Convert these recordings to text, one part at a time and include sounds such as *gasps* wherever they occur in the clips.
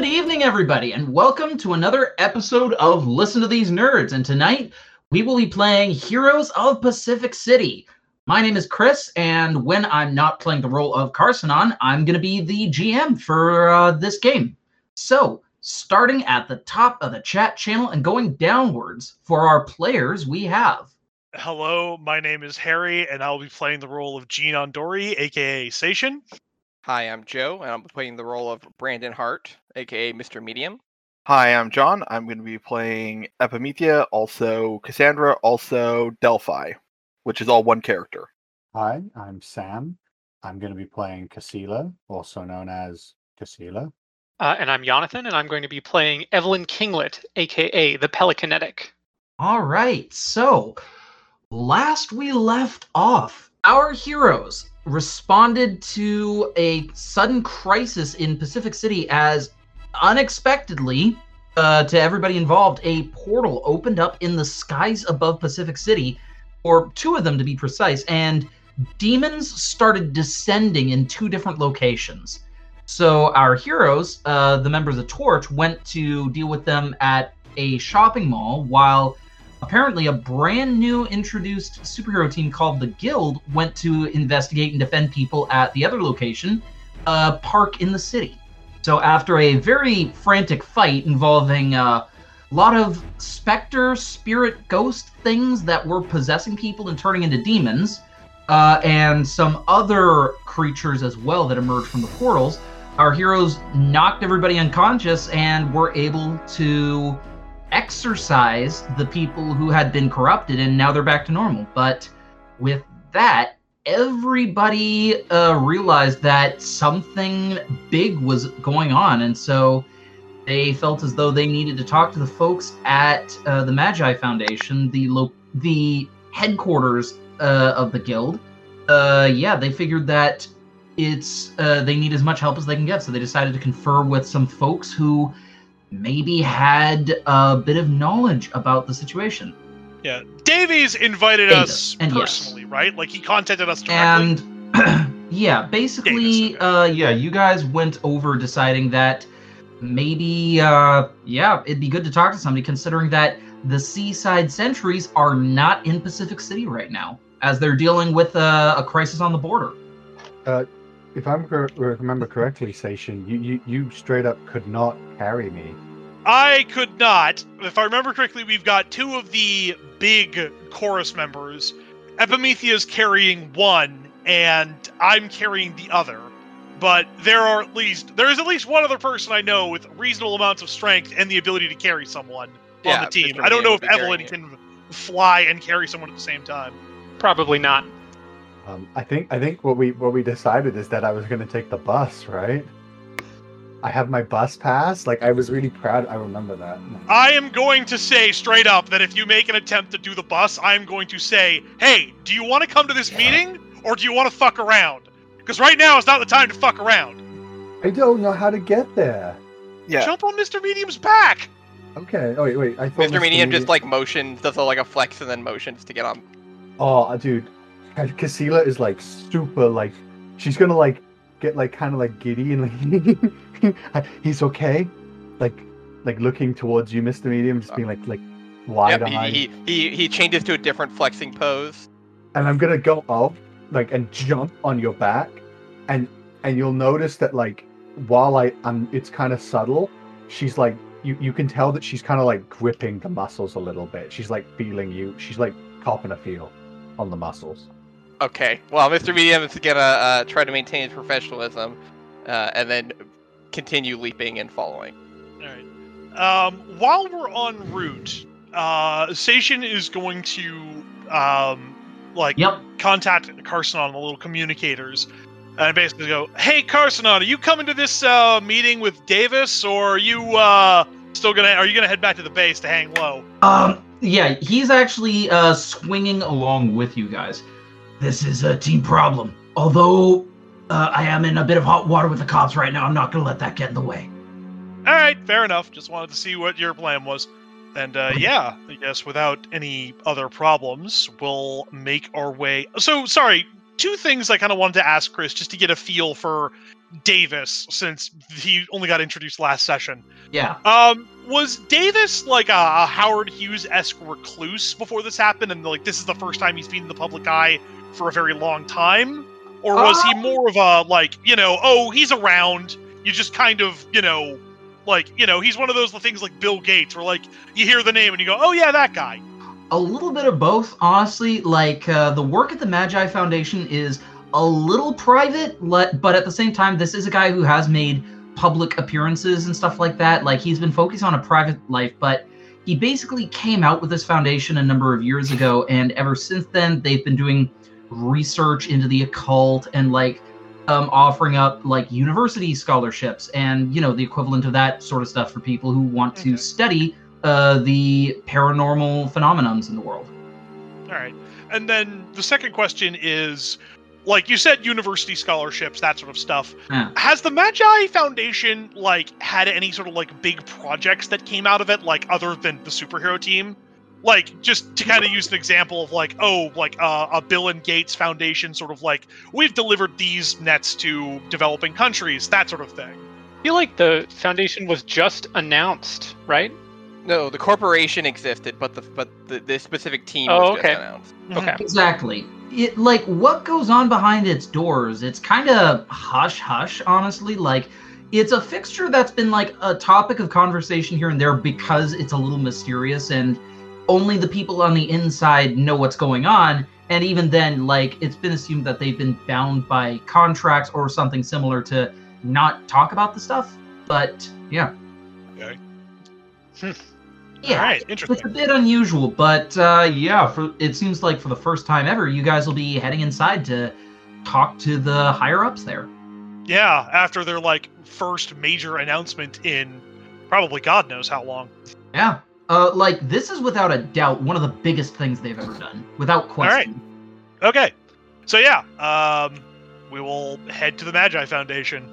Good evening, everybody, and welcome to another episode of Listen to These Nerds. And tonight we will be playing Heroes of Pacific City. My name is Chris, and when I'm not playing the role of Carsonon, I'm going to be the GM for uh, this game. So, starting at the top of the chat channel and going downwards for our players, we have. Hello, my name is Harry, and I'll be playing the role of Gene Ondori, aka Sation. Hi, I'm Joe, and I'm playing the role of Brandon Hart, aka Mr. Medium. Hi, I'm John. I'm going to be playing Epimethea, also Cassandra, also Delphi, which is all one character. Hi, I'm Sam. I'm going to be playing Cassila, also known as Cassila. Uh, and I'm Jonathan, and I'm going to be playing Evelyn Kinglet, aka the Pelicanetic. All right, so last we left off, our heroes responded to a sudden crisis in Pacific City as unexpectedly, uh, to everybody involved, a portal opened up in the skies above Pacific City, or two of them to be precise, and demons started descending in two different locations. So our heroes, uh, the members of Torch, went to deal with them at a shopping mall, while apparently a brand new introduced superhero team called the Guild went to investigate and defend people at the other location, a park in the city. So after a very frantic fight involving a lot of specter, spirit, ghost things that were possessing people and turning into demons, uh, and some other creatures as well that emerged from the portals, our heroes knocked everybody unconscious and were able to exorcise the people who had been corrupted and now they're back to normal. But with that, everybody uh, realized that something big was going on. And so they felt as though they needed to talk to the folks at uh, the Magi Foundation, the, lo- the headquarters uh, of the guild. Uh, yeah, they figured that it's uh, they need as much help as they can get. So they decided to confer with some folks who maybe had a bit of knowledge about the situation. Yeah, Davies invited Davis, us and yes. personally, right? Like he contacted us directly. And *clears throat* yeah, basically, Davis, okay. uh, yeah, you guys went over deciding that maybe, uh, yeah, it'd be good to talk to somebody, considering that the Seaside Sentries are not in Pacific City right now, as they're dealing with uh, a crisis on the border. If I remember correctly, Station, you, you, you straight up could not carry me. I could not. If I remember correctly, we've got two of the big chorus members. Epimethea's carrying one, and I'm carrying the other. But there are at least there is at least one other person I know with reasonable amounts of strength and the ability to carry someone on the team. I don't know if Medium will be Evelyn can fly and carry someone at the same time. Probably not. Um, I think I think what we what we decided is that I was going to take the bus, right? I have my bus pass. Like I was really proud. I remember that. I am going to say straight up that if you make an attempt to do the bus, I am going to say, "Hey, do you want to come to this meeting or do you want to fuck around?" Because right now is not the time to fuck around. I don't know how to get there. Yeah. Jump on Mr. Medium's back. Okay. Oh wait, wait. I thought Mr. Medium just like motions, does a, like a flex and then motions to get on. Oh, dude, Cassila is like super like she's gonna like get like kind of like giddy and like *laughs* he's okay, like like looking towards you, Mr. Medium, just being like like wide Yep, eyed, he, he, he, he changes to a different flexing pose. and I'm gonna go up like and jump on your back, and and you'll notice that like while I I'm it's kind of subtle, she's like you you can tell that she's kind of like gripping the muscles a little bit. She's like feeling you. She's like copping a feel on the muscles. Okay, well, Mr. Medium is gonna uh, try to maintain his professionalism, uh, and then continue leaping and following. All right. Um, while we're en route, uh, Station is going to um, like Yep. contact Carson on the little communicators and basically go, "Hey, Carson, are you coming to this uh, meeting with Davis, or are you uh, still gonna? Are you gonna head back to the base to hang low?" Um, yeah, he's actually uh, swinging along with you guys. This is a team problem. Although uh, I am in a bit of hot water with the cops right now, I'm not going to let that get in the way. All right, fair enough. Just wanted to see what your plan was. And uh, yeah, I guess without any other problems, we'll make our way. So sorry, two things I kind of wanted to ask Chris just to get a feel for Davis since he only got introduced last session. Yeah. Um, was Davis like a, Howard Hughes esque recluse before this happened, and like this is the first time he's been in the public eye for a very long time, or was he Um, more of a like you know oh he's around you just kind of you know like you know he's one of those things like Bill Gates where like you hear the name and you go oh yeah that guy A little bit of both, honestly. Like uh, the work at the Magi Foundation is a little private, but at the same time, this is a guy who has made public appearances and stuff like that. Like he's been focused on a private life, but he basically came out with this foundation a number of years ago, and ever since then, they've been doing research into the occult and like um, offering up like university scholarships and you know the equivalent of that sort of stuff for people who want to Okay. study uh, the paranormal phenomenons in the world. All right. And then the second question is like you said university scholarships that sort of stuff. Yeah. Has the Magi Foundation like had any sort of like big projects that came out of it like other than the superhero team? Like just to kind of use an example of like oh like uh, a Bill and Gates Foundation sort of like we've delivered these nets to developing countries that sort of thing. I feel like the foundation was just announced, right? No, the corporation existed, but the but the, the specific team Oh, was okay. just announced. Okay. Exactly. It like what goes on behind its doors. It's kind of hush hush, honestly. Like it's a fixture that's been like a topic of conversation here and there because it's a little mysterious and only the people on the inside know what's going on. And even then, like it's been assumed that they've been bound by contracts or something similar to not talk about the stuff. But yeah. Okay. Yeah. All right, interesting. It's a bit unusual, but uh, yeah, for it seems like for the first time ever, you guys will be heading inside to talk to the higher ups there. Yeah, after their like first major announcement in probably God knows how long. Yeah. Uh, like this is without a doubt one of the biggest things they've ever done, without right. question. Okay. So yeah, um, we will head to the Magi Foundation.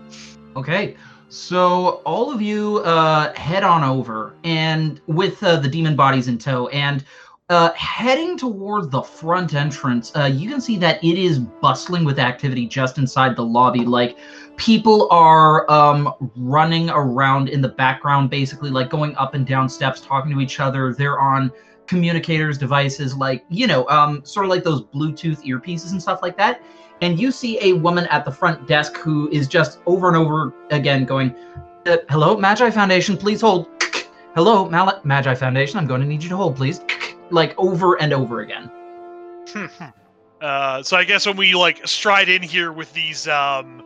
Okay. So all of you uh, head on over, and with uh, the demon bodies in tow, and uh, heading toward the front entrance, uh, you can see that it is bustling with activity just inside the lobby. Like people are um, running around in the background, basically like going up and down steps, talking to each other. They're on communicators, devices, like you know, um, sort of like those Bluetooth earpieces and stuff like that and you see a woman at the front desk who is just over and over again going, uh, "Hello, Magi Foundation, please hold." *laughs* Hello, Mal- Magi Foundation, I'm going to need you to hold, please. *laughs* Like over and over again. *laughs* Uh, so I guess when we like stride in here with these um,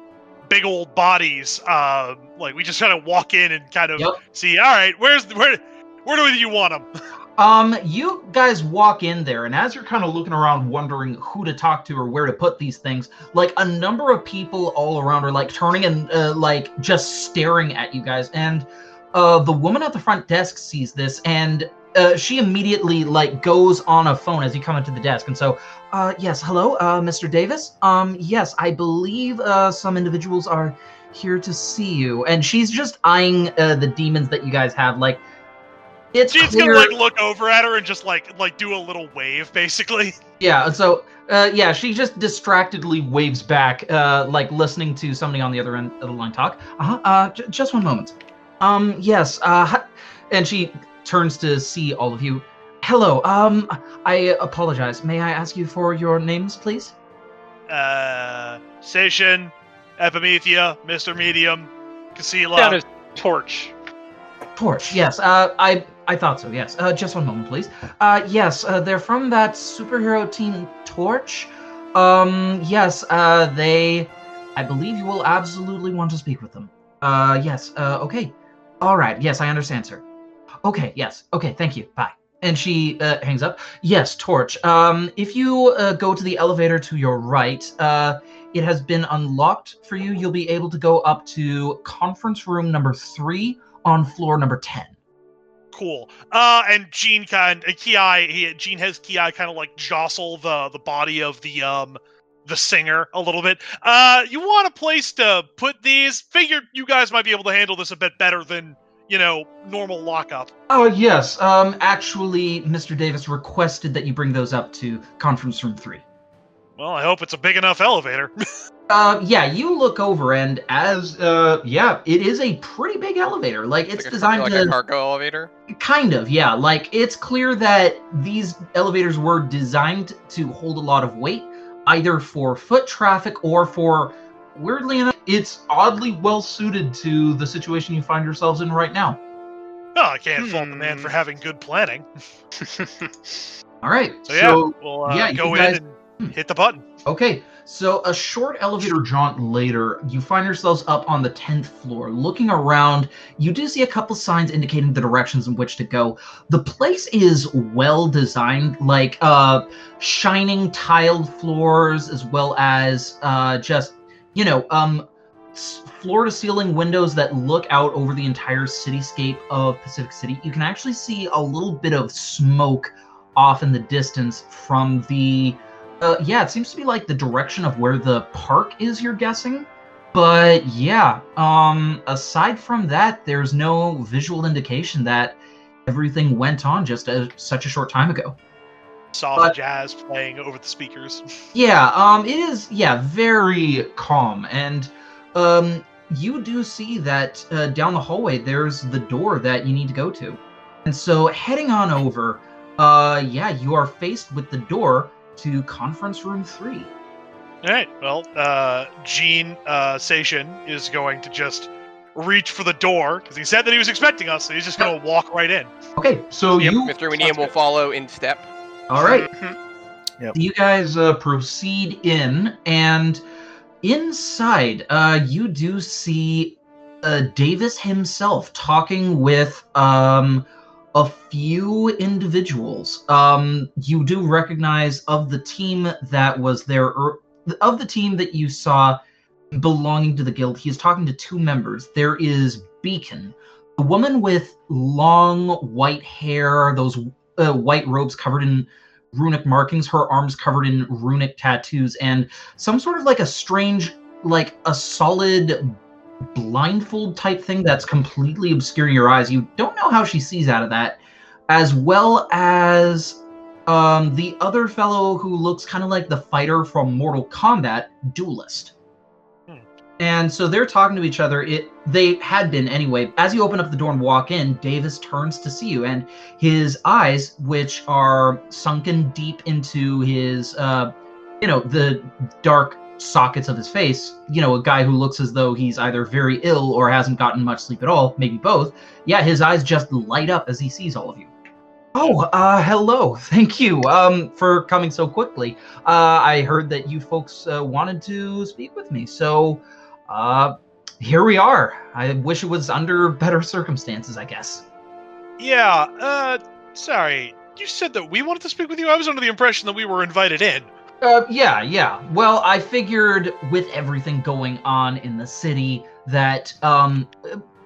big old bodies, um, like we just kind of walk in and kind of Yep. see. All right, where's where where do you want them? Um, you guys walk in there, and as you're kind of looking around, wondering who to talk to or where to put these things, like a number of people all around are like turning and uh, like just staring at you guys. And uh, the woman at the front desk sees this, and uh, she immediately like goes on a phone as you come into the desk. And so, uh, yes, hello, uh, Mr. Davis. Um, yes, I believe uh, some individuals are here to see you, and she's just eyeing uh, the demons that you guys have, like. It's She's clear... gonna like look over at her and just like like do a little wave, basically. *laughs* Yeah, so uh, yeah, she just distractedly waves back, uh, like listening to somebody on the other end of the line talk. Uh-huh, uh, j- just one moment. Um, yes, uh, and she turns to see all of you. Hello, um, I apologize. May I ask you for your names, please? Uh, Station, Epimethea, Mister Medium, Casila. Down as torch. Torch. Yes. Uh, I I thought so. Yes. Uh, just one moment, please. Uh, yes. Uh, they're from that superhero team, Torch. Um, yes. Uh, they. I believe you will absolutely want to speak with them. Uh, yes. Uh, okay. All right. Yes, I understand, sir. Okay. Yes. Okay. Thank you. Bye. And she uh, hangs up. Yes, Torch. Um, if you uh, go to the elevator to your right, uh, it has been unlocked for you. You'll be able to go up to conference room number three on floor number 10. Cool. Uh, and Gene kind of Ki, he, Gene has Ki kind of like jostle the the body of the um the singer a little bit. Uh, you want a place to put these? Figured you guys might be able to handle this a bit better than you know normal lockup. Oh, yes. Um, actually, Mr. Davis requested that you bring those up to conference room three. Well, I hope it's a big enough elevator. *laughs* Uh, yeah, you look over, and as uh, yeah, it is a pretty big elevator. Like it's like a, designed like to a cargo elevator. kind of yeah. Like it's clear that these elevators were designed to hold a lot of weight, either for foot traffic or for, weirdly enough, it's oddly well suited to the situation you find yourselves in right now. oh, I can't fault the man Hmm. for having good planning. *laughs* All right, So yeah, we'll uh, yeah, you go guys- in and hit the button. Okay, so a short elevator jaunt later, you find yourselves up on the 10th floor. Looking around, you do see a couple signs indicating the directions in which to go. The place is well designed, like uh, shining tiled floors, as well as uh, just, you know, um, floor to ceiling windows that look out over the entire cityscape of Pacific City. You can actually see a little bit of smoke off in the distance from the uh, yeah, it seems to be like the direction of where the park is. You're guessing, but yeah. Um, aside from that, there's no visual indication that everything went on just a, such a short time ago. Soft But- jazz playing over the speakers. *laughs* Yeah. Um, it is. Yeah, very calm, and um, you do see that uh, down the hallway there's the door that you need to go to, and so heading on over. Uh, yeah, you are faced with the door to conference room three. All right. Well, uh, Gene uh, Sation is going to just reach for the door because he said that he was expecting us, so he's just going to walk right in. Okay, so Yep, you Mr. sounds Neum will follow in step. All right. Mhm. You guys uh, proceed in, and inside, uh, you do see uh, Davis himself talking with um, a few individuals. Um, you do recognize of the team that was there, er, of the team that you saw belonging to the guild. He is talking to two members. There is Beacon, a woman with long white hair, those white robes covered in runic markings, her arms covered in runic tattoos, and some sort of like a strange, like a solid blindfold type thing that's completely obscuring your eyes. You don't know how she sees out of that, as well as um, the other fellow who looks kind of like the fighter from Mortal Kombat, Duelist. And so they're talking to each other. It they had been anyway. As you open up the door and walk in, Davis turns to see you, and his eyes, which are sunken deep into his, uh, you know, the dark sockets of his face. You know, a guy who looks as though he's either very ill or hasn't gotten much sleep at all, maybe both. Yeah, his eyes just light up as he sees all of you. Oh, uh, hello. *laughs* Thank you um, for coming so quickly. Uh, I heard that you folks uh, wanted to speak with me, so uh, here we are. I wish it was under better circumstances, I guess. Yeah. Uh, sorry. You said that we wanted to speak with you. I was under the impression that we were invited in. Uh, yeah, yeah. Well, I figured with everything going on in the city that um,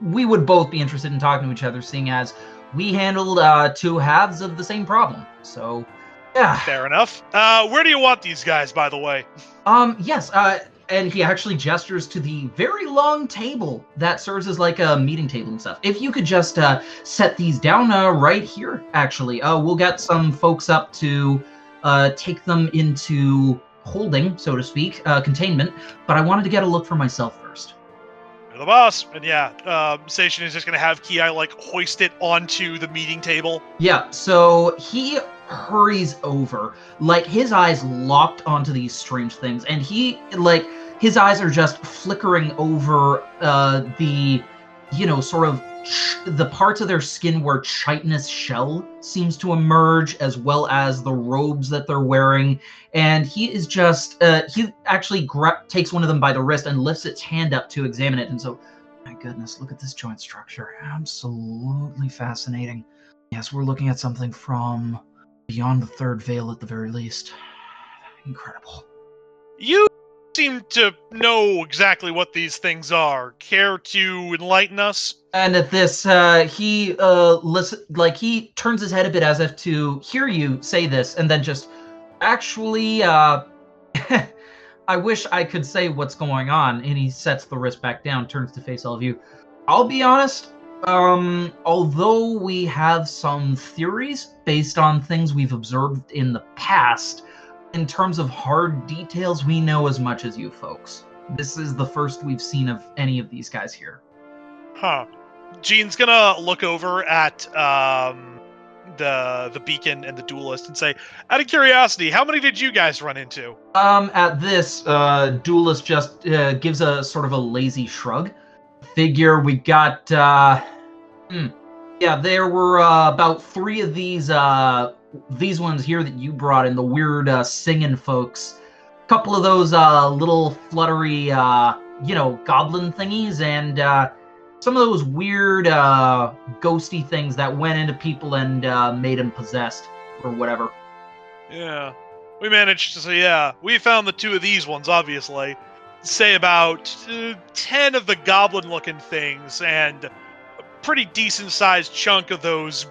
we would both be interested in talking to each other, seeing as we handled uh, two halves of the same problem. So, yeah. Fair enough. Uh, where do you want these guys, by the way? Um, yes, uh, and he actually gestures to the very long table that serves as like a meeting table and stuff. If you could just uh, set these down uh, right here, actually, uh, we'll get some folks up to uh, take them into holding, so to speak, uh, containment. But I wanted to get a look for myself first. You're the boss. And yeah, um, Station is just going to have Ki like hoist it onto the meeting table. Yeah, so he hurries over, like his eyes locked onto these strange things, and he like his eyes are just flickering over uh the you know sort of ch- the parts of their skin where chitinous shell seems to emerge as well as the robes that they're wearing. And he is just uh he actually gra- takes one of them by the wrist and lifts its hand up to examine it. And so my goodness look at this joint structure. Absolutely fascinating. Yes, we're looking at something from beyond the third veil at the very least. Incredible. You seem to know exactly what these things are. Care to enlighten us? And at this, uh, he uh, listen, like he turns his head a bit as if to hear you say this, and then just actually, uh, *laughs* I wish I could say what's going on. And he sets the wrist back down, turns to face all of you. I'll be honest. Um, although we have some theories based on things we've observed in the past, in terms of hard details, we know as much as you folks. This is the first we've seen of any of these guys here. Huh. Gene's gonna look over at um, the the beacon and the duelist and say, out of curiosity, how many did you guys run into? Um, at this, uh, Duelist just uh, gives a sort of a lazy shrug. Figure we got, uh, hmm, yeah, there were uh, about three of these, uh, these ones here that you brought in, the weird uh, singing folks. A couple of those uh, little fluttery, uh, you know, goblin thingies, and uh, some of those weird, uh, ghosty things that went into people and uh, made them possessed or whatever. Yeah. We managed to say, yeah, we found the two of these ones, obviously. Say about uh, 10 of the goblin looking things, and a pretty decent sized chunk of those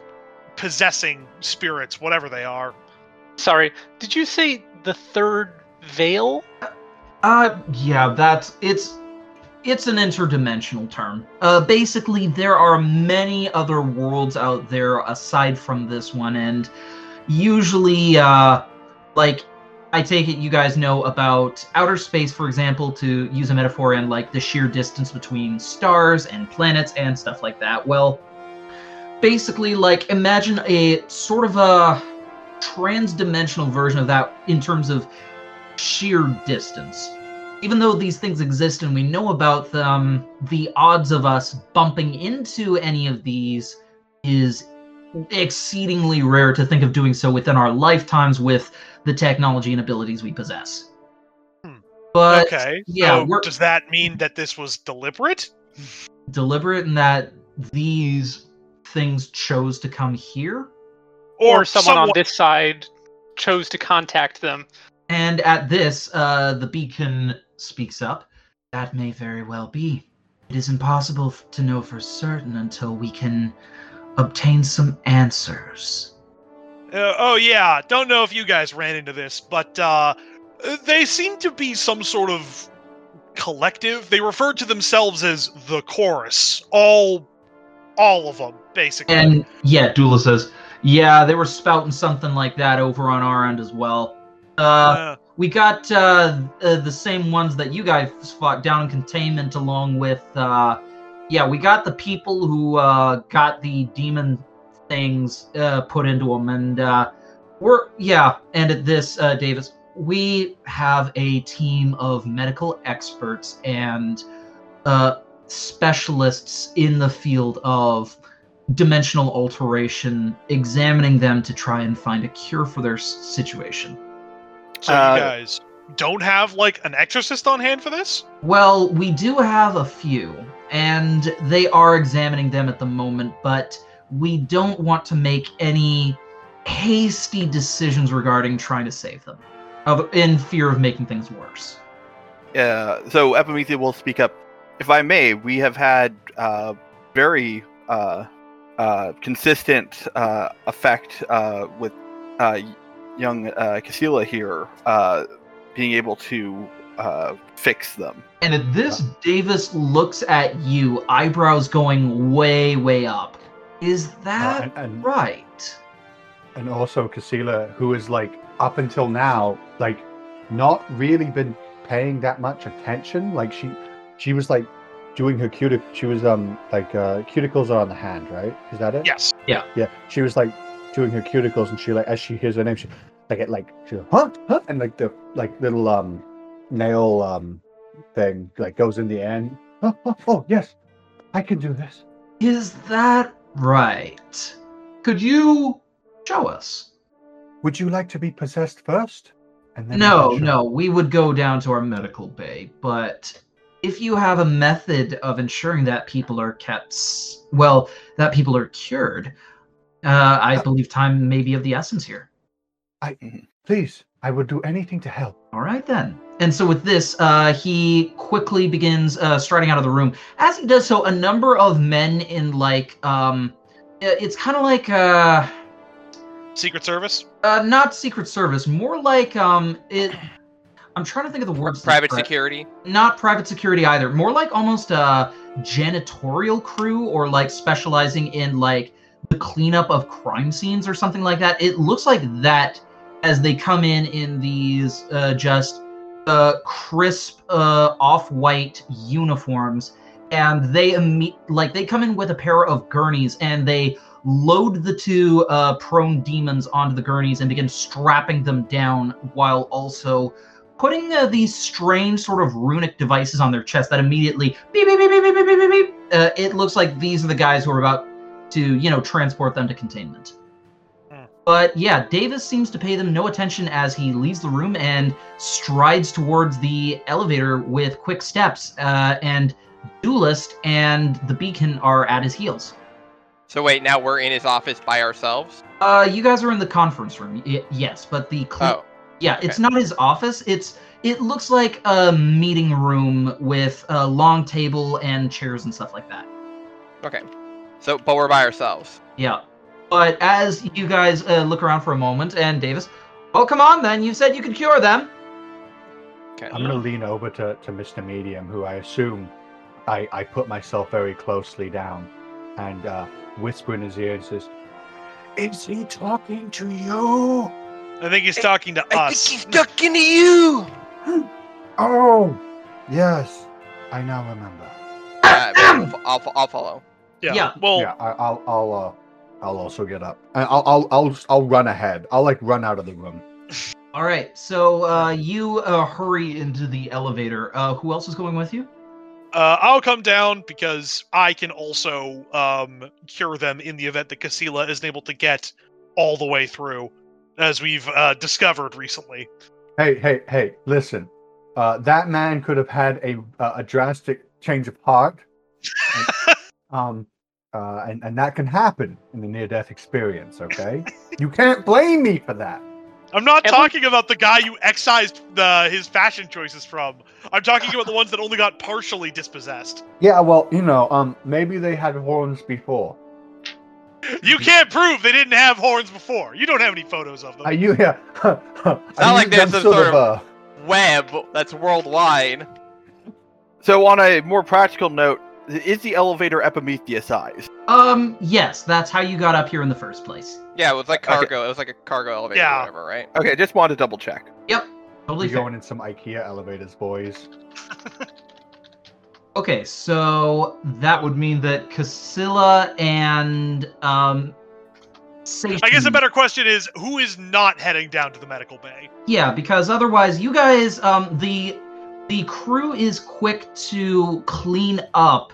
possessing spirits, whatever they are. Sorry, did you say the third veil? Uh, yeah, that's it's it's an interdimensional term. Uh, basically, there are many other worlds out there aside from this one, and usually, uh, like, I take it you guys know about outer space, for example, to use a metaphor, and like the sheer distance between stars and planets and stuff like that. Well, basically, like, imagine a sort of a trans-dimensional version of that in terms of sheer distance even though these things exist and we know about them, the odds of us bumping into any of these is exceedingly rare to think of doing so within our lifetimes with the technology and abilities we possess. Hmm. But okay. yeah, so does that mean that this was deliberate? deliberate in that these things chose to come here. Or, someone on this side chose to contact them. And at this, uh, the beacon speaks up. That may very well be. It is impossible to know for certain until we can obtain some answers. Uh, oh yeah, don't know if you guys ran into this, but uh, they seem to be some sort of collective. They referred to themselves as the chorus. All, all of them, basically. And yeah, Dula says, yeah, they were spouting something like that over on our end as well. Uh, Uh, we got uh, uh, the same ones that you guys fought down in containment, along with, uh, yeah, we got the people who uh, got the demon things uh, put into them, and uh, we're yeah. And at this, uh, Davis, we have a team of medical experts and uh, specialists in the field of dimensional alteration, examining them to try and find a cure for their situation. so uh, you guys don't have like an exorcist on hand for this? Well, we do have a few, and they are examining them at the moment, but we don't want to make any hasty decisions regarding trying to save them, of- in fear of making things worse. Yeah, so Epimethea will speak up. If I may, we have had uh, very uh, uh, consistent uh, effect uh, with uh, young uh, Casilla here uh, being able to uh, fix them. And at this, Davis looks at you, eyebrows going way, way up. Is that and, and, right? and also Casilla, who is like up until now, like not really been paying that much attention. Like she, she was like doing her cutic. She was um like uh, cuticles are on the hand, right? Is that it? Yes. Yeah. Yeah. She was like doing her cuticles, and she like as she hears her name, she like it like she goes, huh huh, and like the like little um nail um thing like goes in the end. Oh, oh, oh yes, I can do this. Is that right? Could you show us? Would you like to be possessed first? And I No, no, we would go down to our medical bay, but if you have a method of ensuring that people are kept, well, that people are cured, uh, I Uh, believe time may be of the essence here. Please, I would do anything to help. All right then. And so with this, uh, he quickly begins uh, striding out of the room. As he does so, a number of men in like, um, it's kind of like, uh, Secret Service? uh, not Secret Service, more like, um, it. I'm trying to think of the words. to Private describe- security. not private security either more like almost a janitorial crew or like specializing in like the cleanup of crime scenes or something like that it looks like that as they come in in these uh, just uh, crisp uh, off-white uniforms, and they like they come in with a pair of gurneys and they load the two uh, prone demons onto the gurneys and begin strapping them down while also putting uh, these strange sort of runic devices on their chest that immediately beep beep beep beep beep beep beep beep. Uh, it looks like these are the guys who are about to you know transport them to containment. But yeah, Davis seems to pay them no attention as he leaves the room and strides towards the elevator with quick steps. Uh, and Duelist and the Beacon are at his heels. So wait, now we're in his office by ourselves. Uh, you guys are in the conference room. Y- yes, but the cl- Oh, yeah, it's not his office. It's it looks like a meeting room with a long table and chairs and stuff like that. okay. So, but we're by ourselves. Yeah. But as you guys uh, look around for a moment, and Davis, oh come on then, you said you could cure them. Okay. I'm gonna lean over to, to Mr. Medium, who I assume I, I put myself very closely down, and uh, whisper in his ear and says, "Is he talking to you?" I think he's talking to us. I think he's talking to you. *gasps* Oh, yes, I now remember. Uh, I'll, I'll, I'll follow. Yeah. Yeah. Well, yeah, I, I'll I'll uh, I'll also get up. I- I'll I'll I'll I'll run ahead. I'll like run out of the room. *laughs* All right, so uh, you uh, hurry into the elevator. Uh, who else is going with you? uh, I'll come down because I can also um, cure them in the event that Casilla isn't able to get all the way through, as we've uh, discovered recently. Hey hey hey! Listen, uh, that man could have had a a, a drastic change of heart. And, *laughs* um, uh, and and that can happen in the near death experience. Okay, you can't blame me for that. I'm not Every- talking about the guy you excised the, his fashion choices from. I'm talking about the ones that only got partially dispossessed. Yeah, well, you know, um, maybe they had horns before. You can't prove they didn't have horns before. You don't have any photos of them. Are you yeah? *laughs* Not like there's some sort of- uh, Web that's worldwide. So, on a more practical note, is the elevator Epimethea size? Um, yes, that's how you got up here in the first place. Yeah, it was like Okay. cargo. It was like a cargo elevator Yeah. or whatever, right? Okay, just wanted to double check. Yep, totally We're fair. going in some IKEA elevators, boys. *laughs* Okay, so that would mean that Casilla and um, I guess a better question is who is not heading down to the medical bay? Yeah, because otherwise, you guys, um, the the crew is quick to clean up,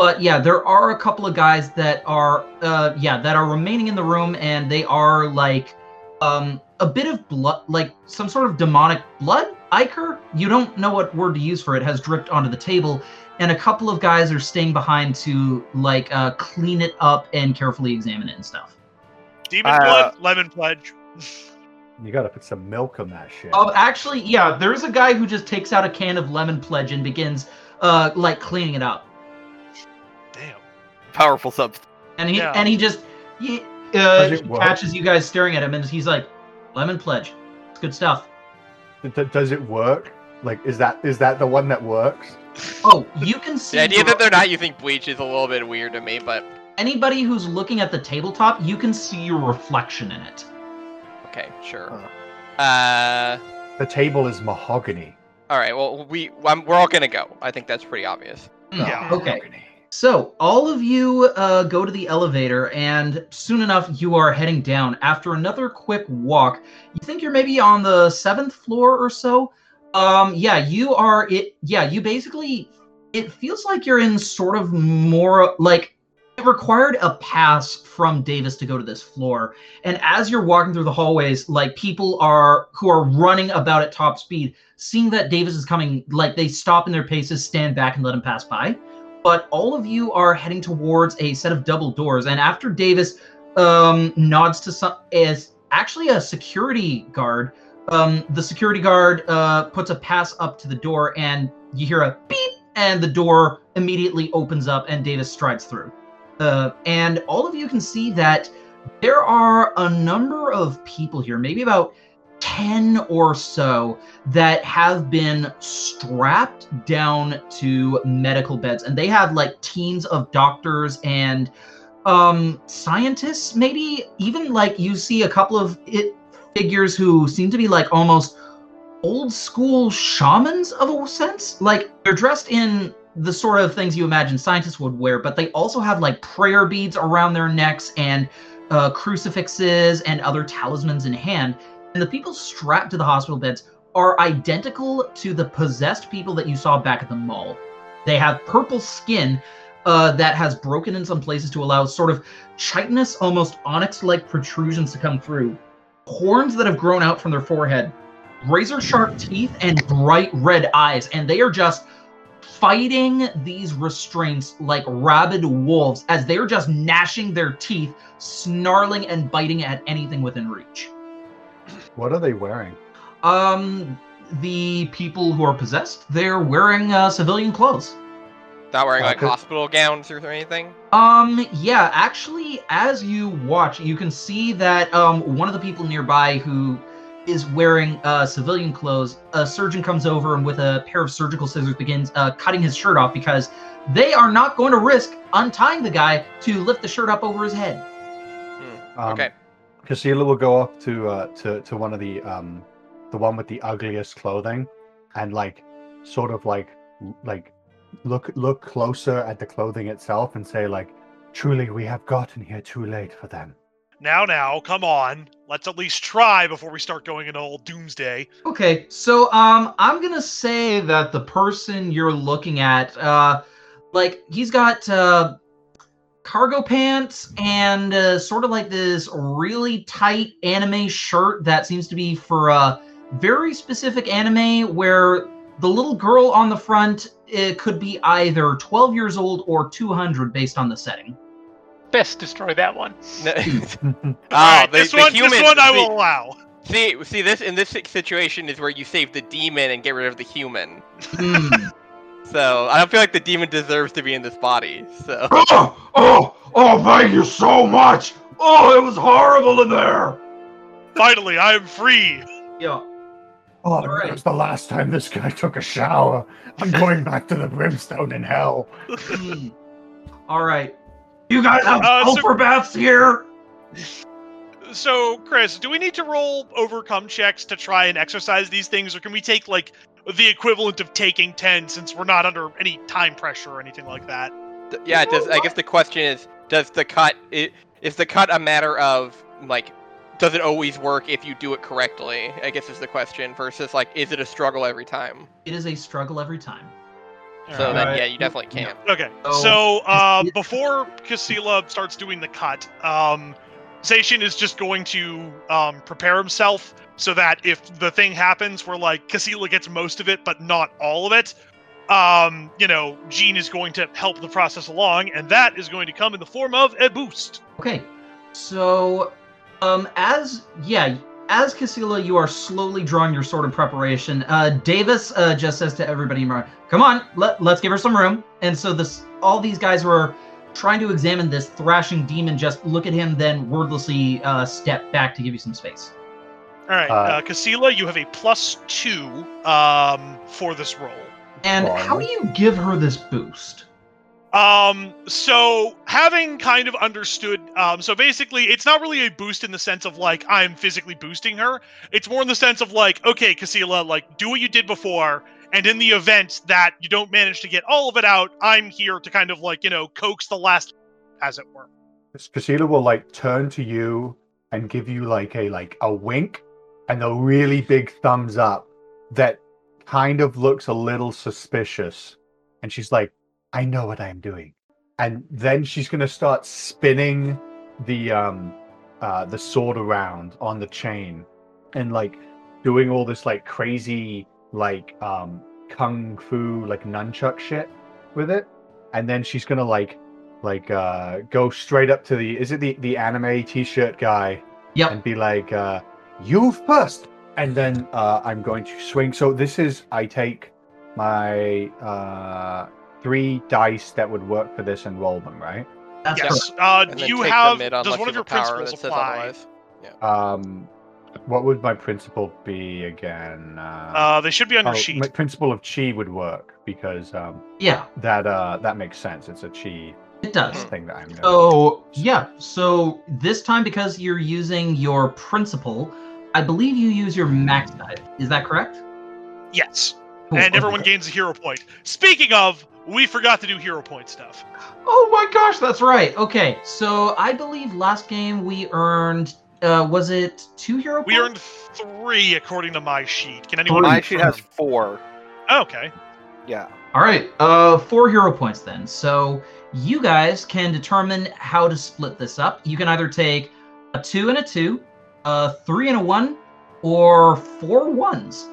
but yeah, there are a couple of guys that are, uh, yeah, that are remaining in the room, and they are like, um, a bit of blood, like some sort of demonic blood. Ichor, you don't know what word to use for it, has dripped onto the table, and a couple of guys are staying behind to like uh, clean it up and carefully examine it and stuff. Demon Uh, blood, lemon pledge. *laughs* You gotta put some milk on that shit. Oh, actually, yeah, there's a guy who just takes out a can of lemon pledge and begins, uh, like cleaning it up, Damn. Powerful substance. and he Yeah. and he just he, uh, he catches you guys staring at him, and he's like, "Lemon pledge, it's good stuff." D- d- does it work? Like, is that is that the one that works? Oh, you can *laughs* see The idea that they're not *laughs* using bleach is a little bit weird to me, but anybody who's looking at the tabletop, you can see your reflection in it. okay, sure. Uh, The table is mahogany. all right. Well, we I'm, we're all gonna go. I think that's pretty obvious. Hmm, Yeah. Okay. Mahogany. So, all of you uh, go to the elevator, and soon enough, you are heading down. After another quick walk, you think you're maybe on the seventh floor or so. Um, yeah, you are. It. Yeah, you basically. It feels like you're in sort of more like it required a pass from Davis to go to this floor. And as you're walking through the hallways, like people are who are running about at top speed, seeing that Davis is coming, like they stop in their paces, stand back, and let him pass by but all of you are heading towards a set of double doors. And after Davis um, nods to some, is actually a security guard. Um, the security guard uh, puts a pass up to the door, and you hear a beep, and the door immediately opens up, and Davis strides through. Uh, and all of you can see that there are a number of people here, maybe about 10 or so, that have been strapped down to medical beds and they have like teams of doctors and um scientists maybe even like you see a couple of it figures who seem to be like almost old school shamans of a sense. Like they're dressed in the sort of things you imagine scientists would wear, but they also have like prayer beads around their necks and uh, crucifixes and other talismans in hand. And the people strapped to the hospital beds are identical to the possessed people that you saw back at the mall. They have purple skin uh, that has broken in some places to allow sort of chitinous, almost onyx like protrusions to come through, horns that have grown out from their forehead, razor sharp teeth, and bright red eyes. And they are just fighting these restraints like rabid wolves as they're just gnashing their teeth, snarling and biting at anything within reach. What are they wearing? Um, the people who are possessed, they're wearing uh, civilian clothes. Not wearing like could- hospital gowns or anything. Um, yeah, actually, as you watch, you can see that um one of the people nearby who is wearing uh civilian clothes, a surgeon comes over and with a pair of surgical scissors begins uh cutting his shirt off because they are not going to risk untying the guy to lift the shirt up over his head. Um, okay. Casilla will go up to uh, to to one of the um the one with the ugliest clothing, and like sort of like like look look closer at the clothing itself and say like, truly we have gotten here too late for them. Now, now, come on. Let's at least try before we start going into old doomsday. Okay, so um I'm gonna say that the person you're looking at, uh like he's got uh cargo pants and uh, sort of like this really tight anime shirt that seems to be for a very specific anime where the little girl on the front it could be either 12 years old or 200 based on the setting. Best destroy that one. No- *laughs* *laughs* All oh, right, the, this the one, human. this one I see- will allow. See, see this in this situation is where you save the demon and get rid of the human. Hmm. So I don't feel like the demon deserves to be in this body. So *laughs* Oh, oh, oh, thank you so much. Oh, it was horrible in there. Finally, I am free. yeah. Oh, All right. it was the last time this guy took a shower. I'm going back to the brimstone in hell. Hmm. All right. You guys have Uh, so- baths here? So, Chris, do we need to roll overcome checks to try and exorcise these things, or can we take like the equivalent of taking ten since we're not under any time pressure or anything like that? yeah, does I guess the question is, does the cut i- is the cut a matter of like, does it always work if you do it correctly? I guess is the question versus like, is it a struggle every time? It is a struggle every time. So Alright. then Alright. yeah, you definitely can't. Okay, So- so uh, before Casilla starts doing the cut, um, Zacian is just going to um, prepare himself so that if the thing happens where like Casilla gets most of it but not all of it, um, you know, Gene is going to help the process along, and that is going to come in the form of a boost. Okay, so um, as yeah, as Casilla, you are slowly drawing your sword in preparation. Uh, Davis uh, just says to everybody, "Come on, let let's give her some room." And so this, all these guys who are trying to examine this thrashing demon just look at him, then wordlessly uh, step back to give you some space. All right, Uh, uh, Casilla, you have a plus two um, for this roll. And Fine. how do you give her this boost? Um, so having kind of understood, um, so basically it's not really a boost in the sense of like I'm physically boosting her. It's more in the sense of like, okay, Casilla, like do what you did before, and in the event that you don't manage to get all of it out, I'm here to kind of like, you know, coax the last as it were. Casilla will like turn to you and give you like a like a wink and a really big thumbs up that kind of looks a little suspicious. And she's like, I know what I'm doing. And then she's gonna start spinning the um uh the sword around on the chain and like doing all this like crazy like um kung fu like nunchuck shit with it. And then she's gonna like like uh go straight up to the is it the the anime t-shirt guy Yep. and be like uh you first and then uh i'm going to swing so this is i take my uh three dice that would work for this and roll them right That's yes. Uh, And do you have mid does unless one of your have a power principles apply? otherwise. um what would my principle be again uh, Uh, they should be on your oh, sheet. my principle of chi would work because um Yeah, that uh that makes sense it's a chi it does. thing that i'm doing. So yeah, so this time because you're using your principle, I believe you use your max die. Is that correct? Yes. Cool, and okay. everyone gains a hero point. Speaking of, we forgot to do hero point stuff. Oh my gosh, that's right. Okay, so I believe last game we earned. Uh, was it two hero We points? We earned three according to my sheet. Can anyone? My sheet has four. Okay. Yeah. All right, uh, four hero points then. So you guys can determine how to split this up. You can either take a two and a two, a three and a one, or four ones.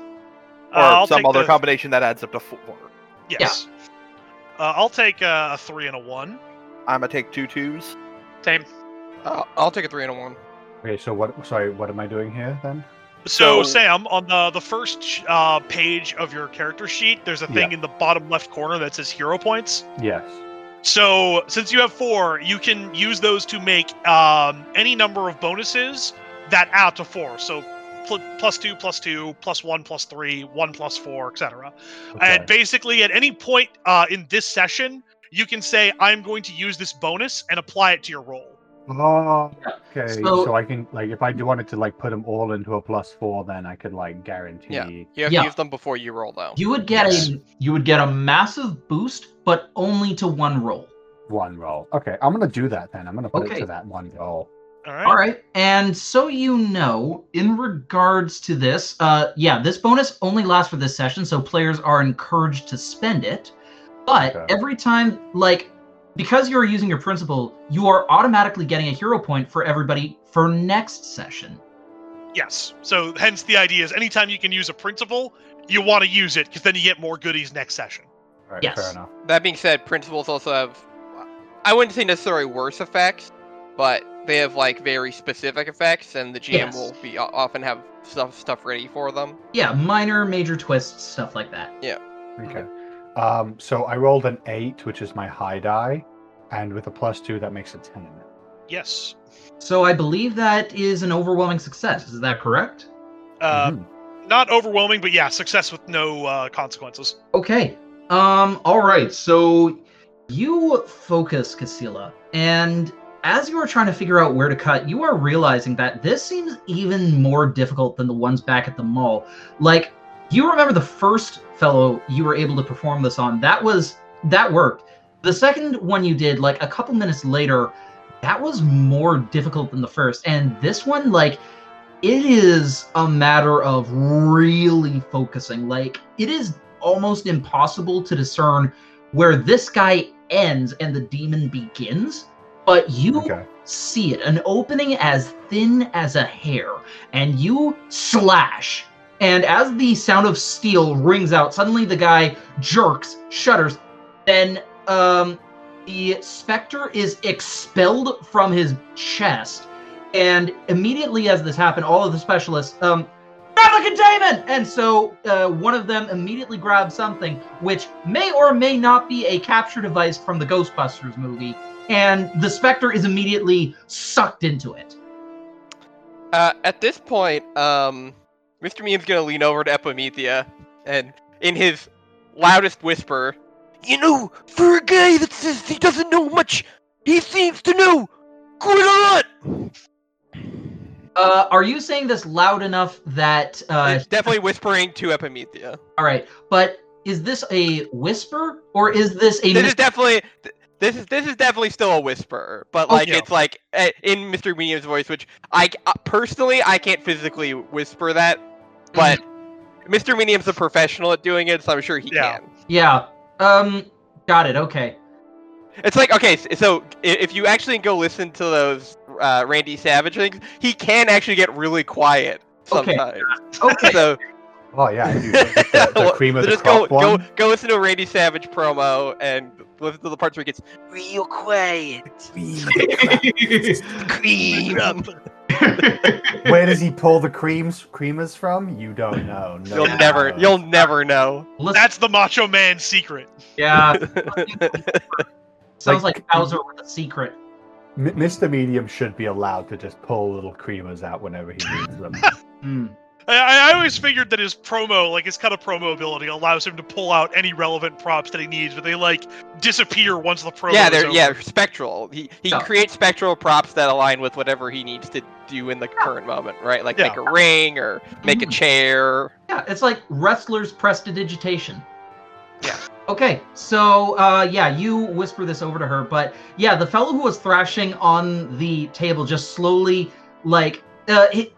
Or Uh, I'll some other the- combination that adds up to four. Yes. Uh, I'll take uh, a three and a one. I'm gonna take two twos. Same. Uh, I'll take a three and a one. Okay, so what? Sorry, what am I doing here then? So, So- Sam, on the the first uh, page of your character sheet, there's a thing Yeah. in the bottom left corner that says hero points. Yes. So, since you have four, you can use those to make um, any number of bonuses that add to four. So, pl- plus two, plus two, plus one, plus three, one plus four, etc. And basically, at any point uh, in this session, you can say, "I'm going to use this bonus" and apply it to your roll. Oh, okay. So- So, I can like if I wanted to like put them all into a plus four, then I could like guarantee. Yeah. You have Yeah. to use them before you roll, though. You would get Yes. a you would get a massive boost, but only to one roll. One roll. Okay, I'm gonna do that then. I'm gonna put Okay. it to that one roll. All right. All right, and so you know, in regards to this, uh, yeah, this bonus only lasts for this session, so players are encouraged to spend it. But Okay. every time, like, because you are using your principal, you are automatically getting a hero point for everybody for next session. Yes. So, hence the idea is anytime you can use a principle, you want to use it because then you get more goodies next session. Right, Yes. fair enough. That being said, principles also have, I wouldn't say necessarily worse effects, but they have like very specific effects, and the GM Yes. will be often have stuff stuff ready for them. Yeah, minor, major twists, stuff like that. Yeah. Okay. Um, so I rolled an eight, which is my high die, and with a plus two, that makes a ten. Yes. So I believe that is an overwhelming success. Is that correct? Uh, Mhm. Not overwhelming, but yeah, success with no uh, consequences. Okay. Um, all right. So you focus, Casilla, and as you are trying to figure out where to cut, you are realizing that this seems even more difficult than the ones back at the mall. Like, you remember the first fellow you were able to perform this on? That was that worked. The second one you did, like a couple minutes later, that was more difficult than the first. And this one, like, it is a matter of really focusing. Like, it is almost impossible to discern where this guy ends and the demon begins, but you Okay. see it an opening as thin as a hair, and you slash. And as the sound of steel rings out, suddenly the guy jerks, shudders, then um, the specter is expelled from his chest. And immediately as this happened, all of the specialists, um, grab the containment! And so uh, one of them immediately grabs something, which may or may not be a capture device from the Ghostbusters movie, and the specter is immediately sucked into it. Uh, at this point, um, Mr. Meme's gonna lean over to Epimethea, and in his loudest whisper, You know, for a guy that says he doesn't know much, he seems to know quite a lot! Uh, are you saying this loud enough that? Uh, definitely whispering to Epimethea. all right, but is this a whisper or is this a? This mis- is definitely. Th- This is this is definitely still a whisper, but like Okay. it's like in Mr. Medium's voice, which I uh, personally I can't physically whisper that, but Mr. Medium's a professional at doing it, so I'm sure he Yeah. can. yeah. Um. Got it. Okay. It's like okay, so if you actually go listen to those uh, Randy Savage things, he can actually get really quiet sometimes. Okay. okay. *laughs* So, Oh yeah, I do. The, the, the *laughs* cream of so the just go, crop go one. go listen to a Randy Savage promo and listen to the parts where he gets real quiet. Cream. *laughs* Where does he pull the creams creamers from? You don't know. No You'll never, knows. you'll never know. That's the Macho Man secret. yeah. *laughs* Sounds like, Like- Bowser with a secret. M- Mr. Medium should be allowed to just pull little creamers out whenever he needs them. *laughs* Hmm. I, I always figured that his promo, like his kind of promo ability, allows him to pull out any relevant props that he needs, but they like disappear once the promo. yeah, is they're over. yeah spectral. He he Yeah. creates spectral props that align with whatever he needs to do in the current moment, right? Like Yeah. make a ring or make a Mhm. chair. Yeah, it's like wrestlers prestidigitation. Yeah. Okay, so uh, yeah, you whisper this over to her, but yeah, the fellow who was thrashing on the table just slowly, like,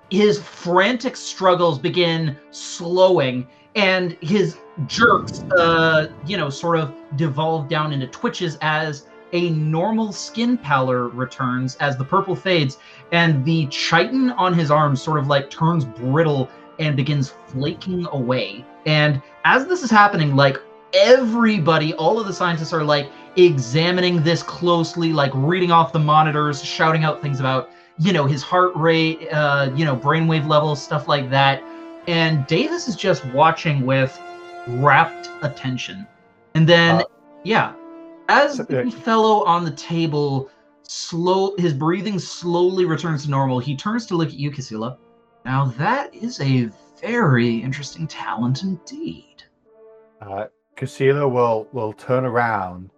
his frantic struggles begin slowing, and his jerks, uh, you know, sort of devolve down into twitches as a normal skin pallor returns as the purple fades, and the chitin on his arm sort of like turns brittle and begins flaking away. And as this is happening, like everybody, all of the scientists are like examining this closely, like reading off the monitors, shouting out things about, you know, his heart rate, uh, you know, brainwave levels, stuff like that. And Davis is just watching with rapt attention. And then, Uh, yeah, as the uh, fellow on the table slow his breathing slowly returns to normal he turns to look at you Casilla. now that is a very interesting talent indeed Uh, Casilla will will turn around,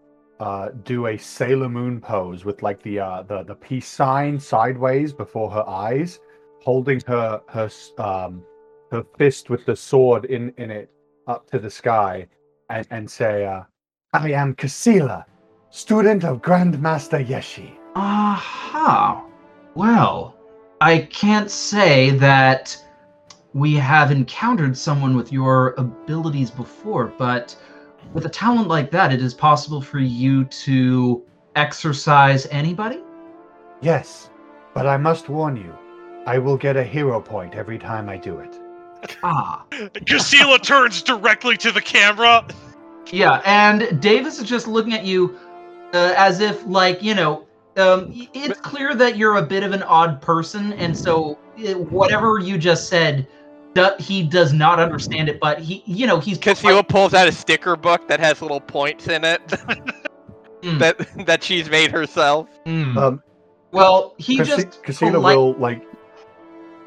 uh, do a Sailor Moon pose with like the uh, the the peace sign sideways before her eyes, holding her her um her fist with the sword in in it up to the sky, and and say, uh, "I am Casilla, student of Grandmaster Yeshi." aha well i can't say that we have encountered someone with your abilities before but with a talent like that it is possible for you to exorcise anybody Yes, but I must warn you, I will get a hero point every time I do it. ah *laughs* Casilla turns directly to the camera. Yeah, and Davis is just looking at you uh, as if, like, you know, um, it's clear that you're a bit of an odd person, and so uh, whatever you just said, do- he does not understand it. But he, you know, he's Casilla pulls out a sticker book that has little points in it *laughs* Mm. that that she's made herself. Mm. Um, well, he Casi- just Casilla polite- will like.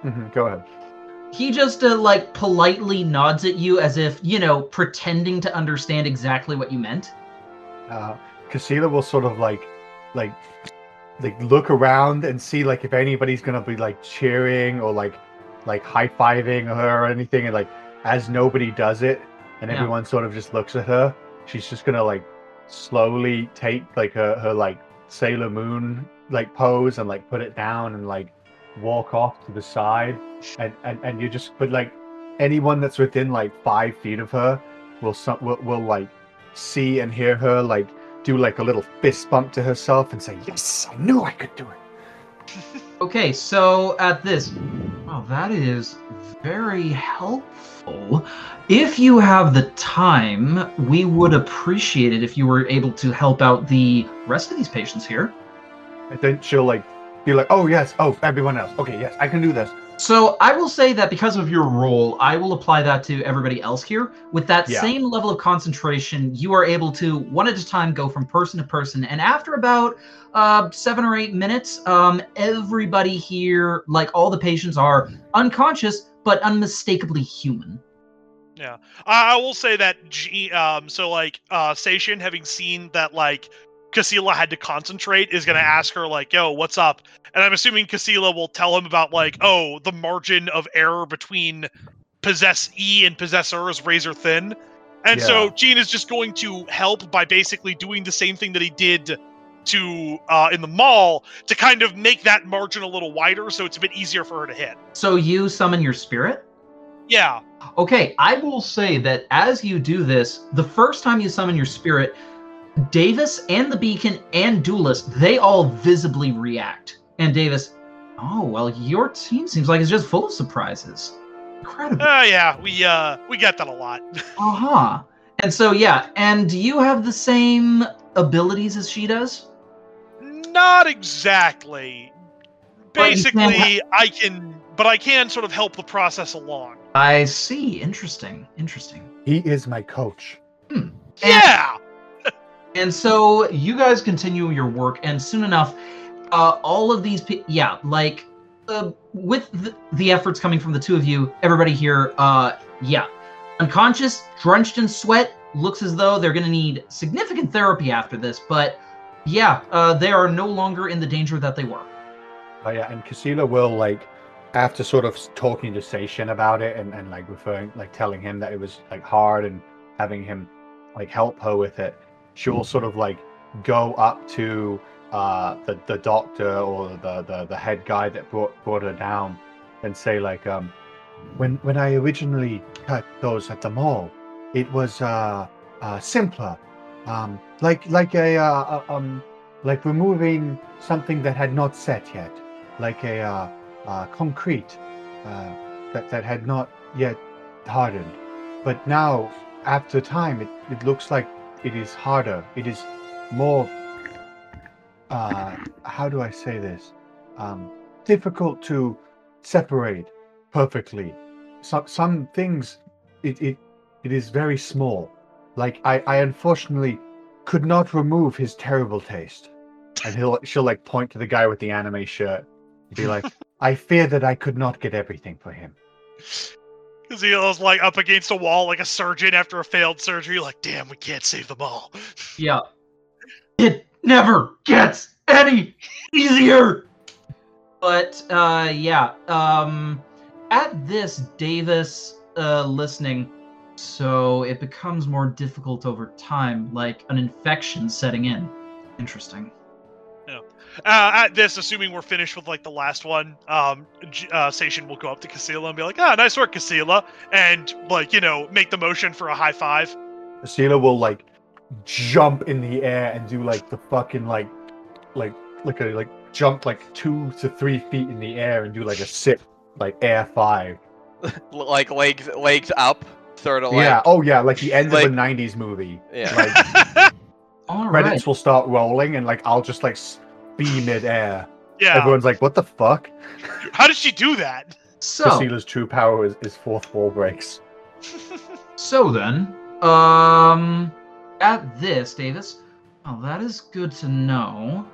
Mhm, go ahead. he just uh, like politely nods at you as if you know, pretending to understand exactly what you meant. uh Casilla will sort of like like like look around and see like if anybody's gonna be like cheering or like like high-fiving her or anything and like as nobody does it and Yeah. everyone sort of just looks at her she's just gonna like slowly take like her her like sailor moon like pose and like put it down and like walk off to the side and and, and you just but like anyone that's within like five feet of her will some will, will like see and hear her like do like a little fist bump to herself and say, "Yes, I knew I could do it." *laughs* Okay, so at this, that is very helpful. If you have the time, we would appreciate it if you were able to help out the rest of these patients here. And then she'll like be like, "Oh yes, oh everyone else, okay, yes, I can do this." So I will say that because of your role, I will apply that to everybody else here. With that Yeah. same level of concentration, you are able to one at a time go from person to person, and after about uh, seven or eight minutes, um, everybody here, like all the patients, are unconscious but unmistakably human. I, I will say that G, um, so like uh Sation having seen that like Casilla had to concentrate is gonna ask her like, yo, what's up? And I'm assuming Casilla will tell him about like, oh, the margin of error between possess E and possessor is razor thin. And so Gene is just going to help by basically doing the same thing that he did to uh in the mall to kind of make that margin a little wider so it's a bit easier for her to hit. So you summon your spirit? Yeah. Okay, I will say that as you do this, the first time you summon your spirit, Davis and the beacon and Duelist, they all visibly react. And Davis, oh well, your team seems like it's just full of surprises. Incredible. Uh yeah, we uh we get that a lot. *laughs* Uh-huh. And so yeah, and do you have the same abilities as she does? Not exactly. But you can't Basically, I can, but I can sort of help the process along. I see. Interesting. Interesting. He is my coach. And- Yeah. And so you guys continue your work, and soon enough, uh, all of these, pe- yeah, like uh, with the, the efforts coming from the two of you, everybody here, uh, yeah, unconscious, drenched in sweat, looks as though they're going to need significant therapy after this. But yeah, uh, they are no longer in the danger that they were. Oh yeah, and Casilla will like after sort of talking to Sation about it and, and like referring like telling him that it was like hard and having him like help her with it, she'll sort of like go up to uh the, the doctor or the, the the head guy that brought brought her down and say like um when when I originally cut those at the mall, it was uh uh simpler. Um like like a uh, uh, um like removing something that had not set yet like a uh, uh, concrete uh, that that had not yet hardened. But now, after time, it, it looks like it is harder. It is more. Uh, how do I say this? Um, difficult to separate perfectly. Some some things, it it, it is very small. Like I, I unfortunately could not remove his terrible taste. And he'll she'll like point to the guy with the anime shirt be like, *laughs* I fear that I could not get everything for him. Because he was like up against a wall like a surgeon after a failed surgery, like, damn, we can't save them all. *laughs* Yeah. It never gets any easier. But uh yeah, um at this Davis uh listening, so it becomes more difficult over time, like an infection setting in. Interesting. Uh, at this, assuming we're finished with like the last one, um, uh, Station will go up to Casilla and be like, "Ah, nice work, Casilla," and like you know, make the motion for a high five. Casilla will like jump in the air and do like the fucking like like like a like jump like two to three feet in the air and do like a sit like air five. like legs legs up, sort of like yeah. Oh yeah. Like the end like- of a '90s movie. yeah. Like *laughs* All right. credits will start rolling and like I'll just like s- be mid-air. yeah. Everyone's like, "What the fuck?" How did she do that? So Casilla's true power is, is fourth wall breaks. *laughs* So then, um, at this, Davis, well, that is good to know.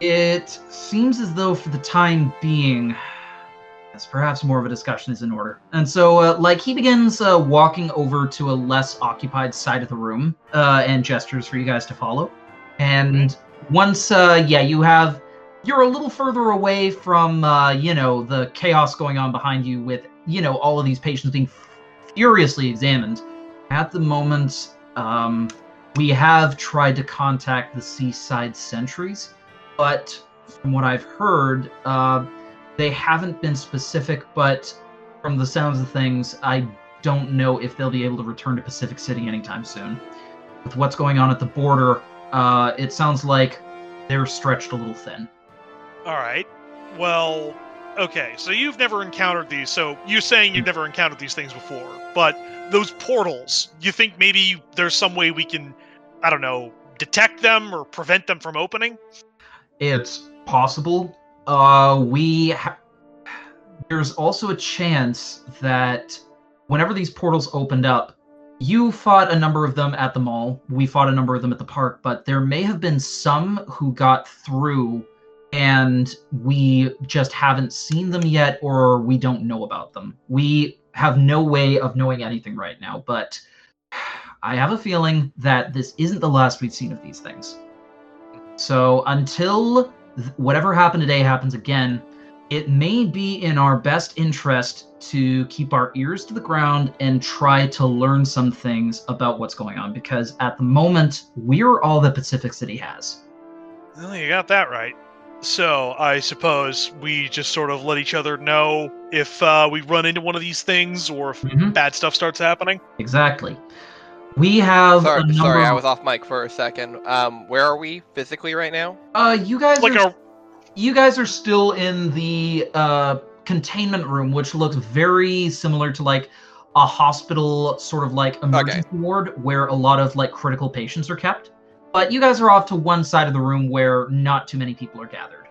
It seems as though, for the time being, yes, perhaps more of a discussion is in order. And so, uh, like, he begins uh, walking over to a less occupied side of the room uh, and gestures for you guys to follow. And once, uh, yeah, you have, you're a little further away from, uh, you know, the chaos going on behind you with, you know, all of these patients being furiously examined. At the moment, um, we have tried to contact the seaside sentries, but from what I've heard, uh, they haven't been specific. But from the sounds of things, I don't know if they'll be able to return to Pacific City anytime soon. With what's going on at the border, uh, it sounds like they're stretched a little thin. All right. Well, okay. So you've never encountered these. So you're saying you've never encountered these things before, but those portals, you think maybe there's some way we can, I don't know, detect them or prevent them from opening? It's possible. Uh, we ha- there's also a chance that whenever these portals opened up, you fought a number of them at the mall. We fought a number of them at the park, but there may have been some who got through and we just haven't seen them yet or we don't know about them. We have no way of knowing anything right now, but I have a feeling that this isn't the last we've seen of these things. So until th- whatever happened today happens again, it may be in our best interest to keep our ears to the ground and try to learn some things about what's going on because at the moment, we're all that Pacific City has. Well, you got that right. So I suppose we just sort of let each other know if uh, we run into one of these things or if Mhm. bad stuff starts happening. Exactly. We have a Sorry, number sorry, I was off mic for a second. Um, where are we physically right now? Uh, you guys Like are a you guys are still in the uh, containment room, which looks very similar to like a hospital sort of like emergency ward where a lot of like critical patients are kept. But you guys are off to one side of the room where not too many people are gathered.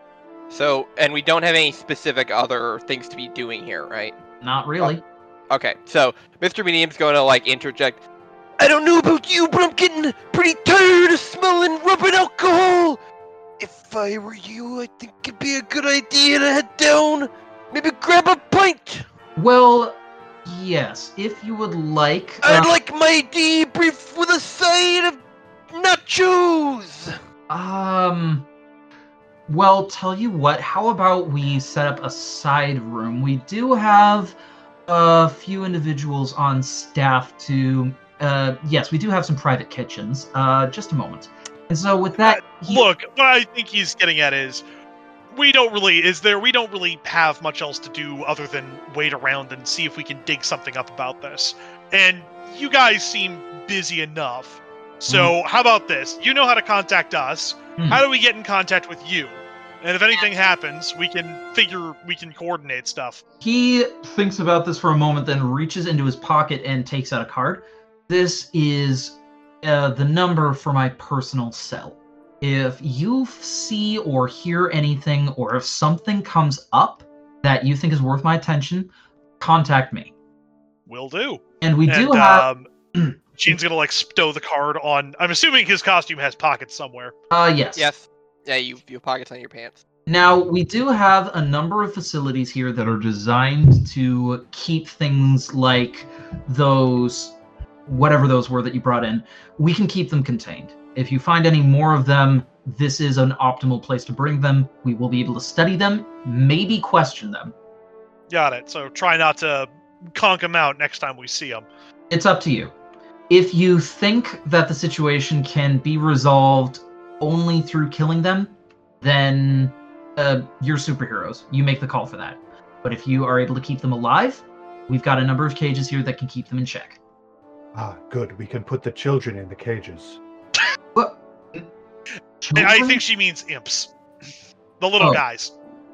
So, and we don't have any specific other things to be doing here, right? Not really. Okay, so Mr. Medium's going to like interject. I don't know about you, but I'm getting pretty tired of smelling rubbing alcohol. If I were you, I think it'd be a good idea to head down Maybe grab a pint. Well, yes, if you would like. I'd uh, like my debrief with a side of nachos. Um. Well, tell you what. How about we set up a side room? We do have a few individuals on staff to. Uh, yes, we do have some private kitchens. Uh, just a moment. And so with that, he- Look, what I think he's getting at is we don't really is there we don't really have much else to do other than wait around and see if we can dig something up about this. And you guys seem busy enough. So how about this? You know how to contact us. Hmm. How do we get in contact with you? And if anything happens, we can figure we can coordinate stuff. He thinks about this for a moment, then reaches into his pocket and takes out a card. This is uh, the number for my personal cell. If you see or hear anything, or if something comes up that you think is worth my attention, contact me. Will do. And we do have, um, *clears throat* Gene's gonna like stow the card on. I'm assuming his costume has pockets somewhere. uh, yes. Yes. Yeah, you you have pockets on your pants. Now, we do have a number of facilities here that are designed to keep things like those, whatever those were that you brought in, we can keep them contained. If you find any more of them, this is an optimal place to bring them. We will be able to study them, maybe question them. Got it. So try not to conk them out next time we see them. It's up to you. If you think that the situation can be resolved only through killing them, then uh, you're superheroes. You make the call for that. But if you are able to keep them alive, we've got a number of cages here that can keep them in check. Ah, good. We can put the children in the cages. What? I- I think she means imps. The little Oh. guys.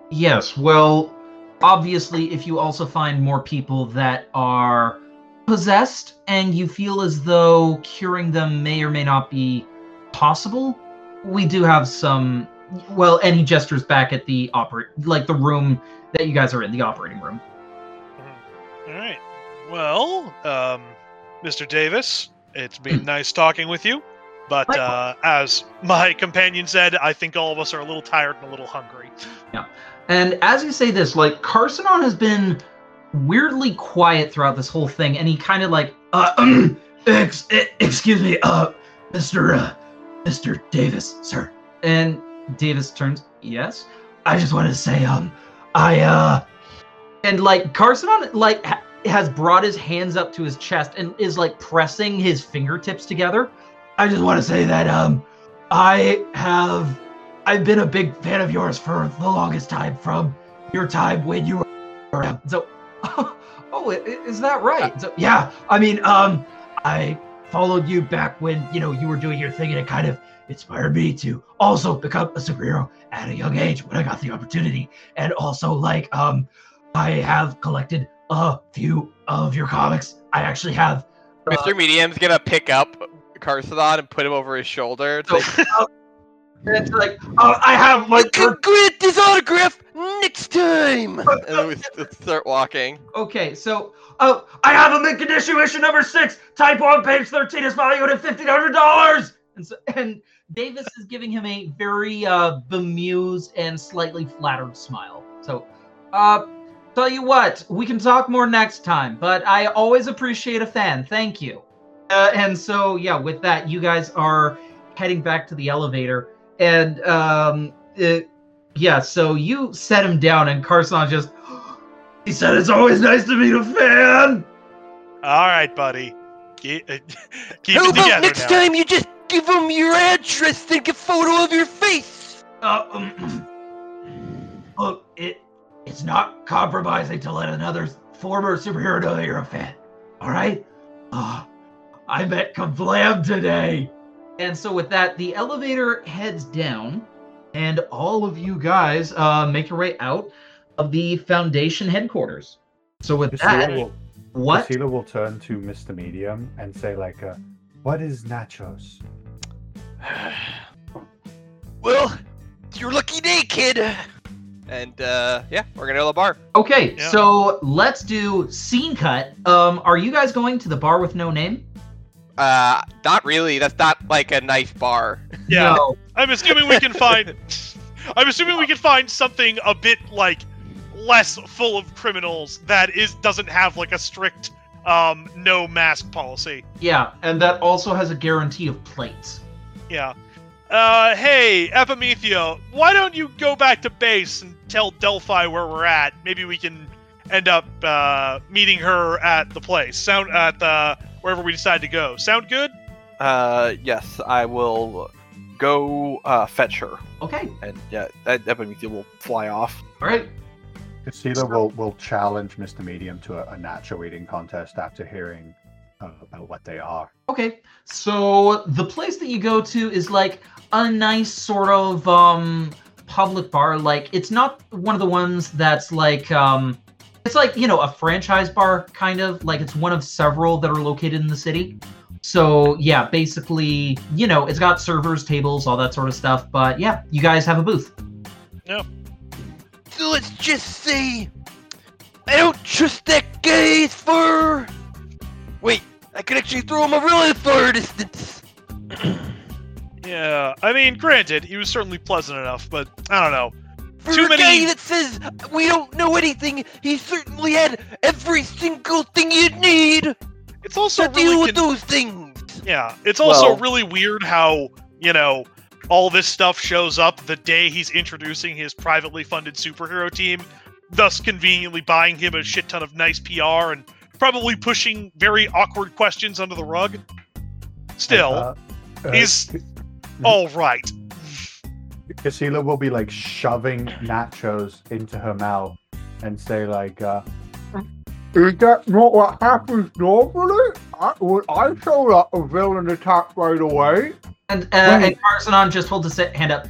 Yes, well, obviously, if you also find more people that are possessed and you feel as though curing them may or may not be possible, we do have some. Well, and he gestures back at the operate, like the room that you guys are in, the operating room. All right. Well, um, Mr. Davis, it's been Hmm. nice talking with you. But uh, as my companion said, I think all of us are a little tired and a little hungry. Yeah. And as you say this, like Carsonon has been weirdly quiet throughout this whole thing, and he kind of like, uh, *clears throat* ex- excuse me, uh, Mister, uh, Mister Davis, sir. And Davis turns, yes. I just wanted to say, um, I, uh, and like Carsonon, like has brought his hands up to his chest and is like pressing his fingertips together. I just want to say that, um, I have I've been a big fan of yours for the longest time, from your time when you were. So, *laughs* oh, i- is that right? So, yeah, I mean, um, I followed you back when you know you were doing your thing, and it kind of inspired me to also become a superhero at a young age when I got the opportunity. And also, like, um, I have collected a few of your comics. I actually have. uh, Mr. Medium's gonna pick up Carsadon and put him over his shoulder. It's like, *laughs* it's like, uh, I have you like. can grant this autograph next time. *laughs* and then we start walking. Okay, so oh, I have a mint condition issue number six, type one, page thirteen, is valued at fifteen hundred dollars. And so, and Davis is giving him a very uh, bemused and slightly flattered smile. So, uh, tell you what, we can talk more next time. But I always appreciate a fan. Thank you. Uh, and so, yeah, with that, you guys are heading back to the elevator, and um, it, yeah, so you set him down, and Carson just. *gasps* He said it's always nice to meet a fan. All right, buddy. Keep, uh, *laughs* keep How it about together next now. time you just give him your address take a photo of your face? Uh, um, *clears throat* look, it it's not compromising to let another former superhero know that you're a fan. All right. Uh, I met Kablam today. And so with that, the elevator heads down, and all of you guys uh, make your way out of the Foundation headquarters. So with that, Priscilla will, what? Priscilla will turn to Mr. Medium and say, like, uh, what is nachos? *sighs* Well, it's your lucky day, kid. And uh, yeah, we're gonna go to the bar. Okay, Yeah. so let's do scene cut. Um, are you guys going to the bar with no name? Uh, not really. That's not like a nice bar. *laughs* Yeah, No. I'm assuming we can find. *laughs* I'm assuming we can find something a bit like less full of criminals that is doesn't have like a strict um, no mask policy. Yeah, and that also has a guarantee of plates. Yeah. Uh, hey, Epimethea, why don't you go back to base and tell Delphi where we're at? Maybe we can end up uh, meeting her at the place. Sound at the wherever we decide to go. Sound good? Uh, yes, I will go uh, fetch her, Okay, and yeah, that Epimethea will fly off. all right. Casilla will, will challenge Mr. Medium to a, a natural eating contest after hearing uh, about what they are. Okay, so the place that you go to is like a nice sort of um public bar. Like it's not one of the ones that's like um it's like, you know, a franchise bar kind of, like it's one of several that are located in the city. So, yeah, basically, you know, it's got servers, tables, all that sort of stuff, but yeah, you guys have a booth. Yeah, so let's just say I don't trust that guy's fur. Wait, I could actually throw him a really far distance. *clears throat* Yeah. I mean, granted, he was certainly pleasant enough, but I don't know. For Too a many- guy that says we don't know anything, he certainly had every single thing you'd need It's also to deal really with con- those things. Yeah, it's also Well- really weird how, you know, all this stuff shows up the day he's introducing his privately funded superhero team, thus conveniently buying him a shit ton of nice PR and probably pushing very awkward questions under the rug. Still, Uh, uh, he's Ca- all right. Casilla will be like shoving nachos into her mouth and say like, uh, "Is that not what happens normally? I, when I showed up, a villain attacked right away." And uh, and Right. Carsonon just holds his hand up.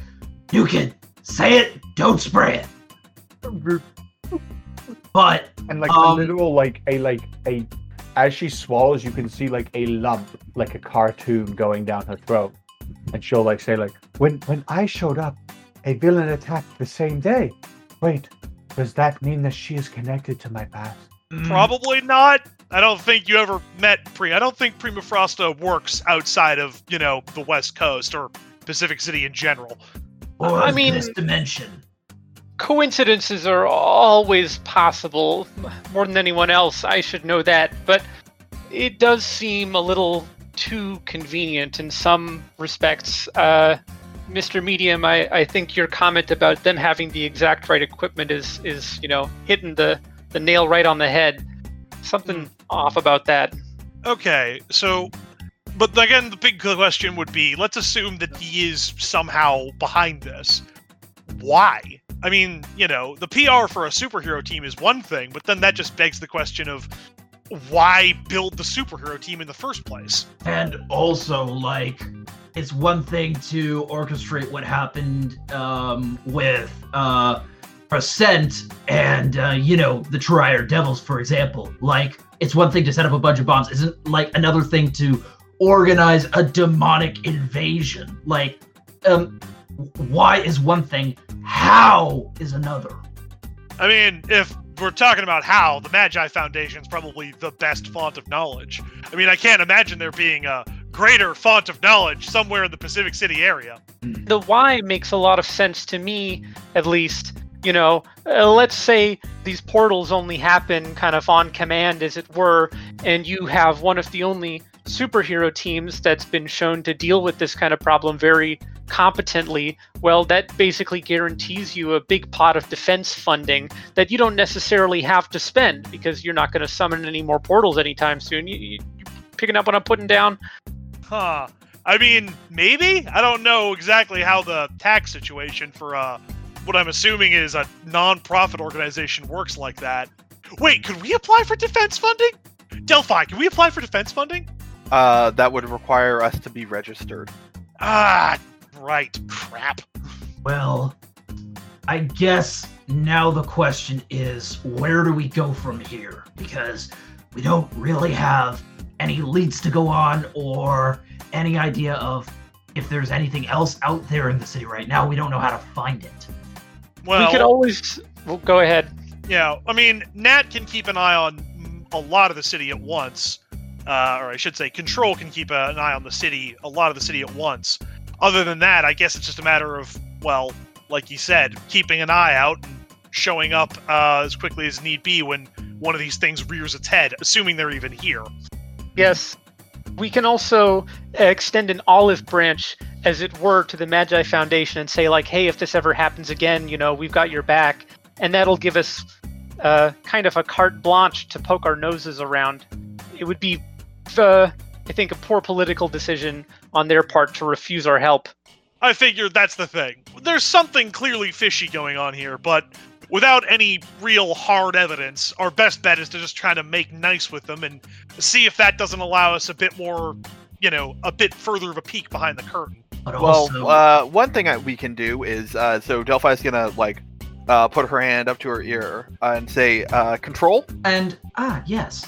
You can say it, don't spray it. But And like Um, a literal like a like a as she swallows, you can see like a lump, like a cartoon going down her throat, and she'll like say like, "When when I showed up, a villain attacked the same day. Wait, does that mean that she is connected to my past?" mm, Probably not. I don't think you ever met Pre. I don't think Prima Frosta works outside of, you know, the West Coast or Pacific City in general. or I mean- this dimension. coincidences are always possible. More than anyone else, I should know that. But it does seem a little too convenient in some respects. Uh, Mr. Medium, I, I think your comment about them having the exact right equipment is, is you know, hitting the, the nail right on the head. Something off about that. Okay, so, but again, the big question would be let's assume that he is somehow behind this. Why? I mean, you know, the PR for a superhero team is one thing, but then that just begs the question of why build the superhero team in the first place? And also, like, it's one thing to orchestrate what happened um, with uh, Percent and, uh, you know, the Trier Devils, for example. Like, it's one thing to set up a bunch of bombs. Isn't like another thing to organize a demonic invasion. Like, um, why is one thing? How is another? I mean, if we're talking about how, the Magi Foundation is probably the best font of knowledge. I mean, I can't imagine there being a greater font of knowledge somewhere in the Pacific City area. the why makes a lot of sense to me at least you know uh, let's say these portals only happen kind of on command as it were and you have one of the only superhero teams that's been shown to deal with this kind of problem very competently well that basically guarantees you a big pot of defense funding that you don't necessarily have to spend because you're not going to summon any more portals anytime soon you, you you picking up what i'm putting down Huh. I mean, maybe? I don't know exactly how the tax situation for uh what I'm assuming is a non-profit organization works like that. Wait, could we apply for defense funding? Delphi, can we apply for defense funding? Uh, that would require us to be registered. Ah, right. Crap. Well, I guess now the question is where do we go from here? Because we don't really have any leads to go on or any idea of if there's anything else out there in the city right now. We don't know how to find it. Well, we could always well, go ahead Yeah, I mean, Nat can keep an eye on a lot of the city at once. Uh, or I should say, Control can keep an eye on the city, a lot of the city at once. Other than that, I guess it's just a matter of, well, like you said, keeping an eye out and showing up uh, as quickly as need be when one of these things rears its head, assuming they're even here. Yes. We can also extend an olive branch, as it were, to the Magi Foundation and say, like, hey, if this ever happens again, you know, we've got your back. And that'll give us uh, kind of a carte blanche to poke our noses around. It would be, uh, I think, a poor political decision on their part to refuse our help. I figured that's the thing. There's something clearly fishy going on here, but without any real hard evidence, our best bet is to just try to make nice with them and see if that doesn't allow us a bit more, you know, a bit further of a peek behind the curtain. But Well, also, uh, one thing I, we can do is uh, so Delphi's gonna like uh, put her hand up to her ear and say, uh, "Control." and ah, yes.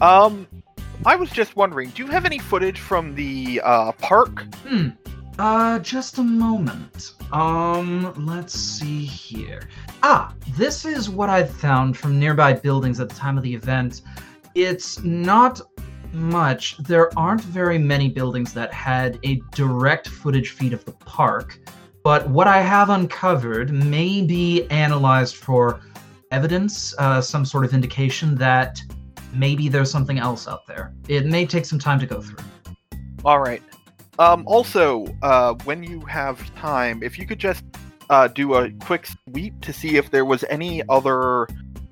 Um, I was just wondering, do you have any footage from the uh, park? Hmm. Uh, just a moment. Um, let's see here. Ah, this is what I found from nearby buildings at the time of the event. It's not much. There aren't very many buildings that had a direct footage feed of the park, but what I have uncovered may be analyzed for evidence, uh, some sort of indication that maybe there's something else out there. It may take some time to go through. All right. Um, also, uh, when you have time, if you could just uh, do a quick sweep to see if there was any other,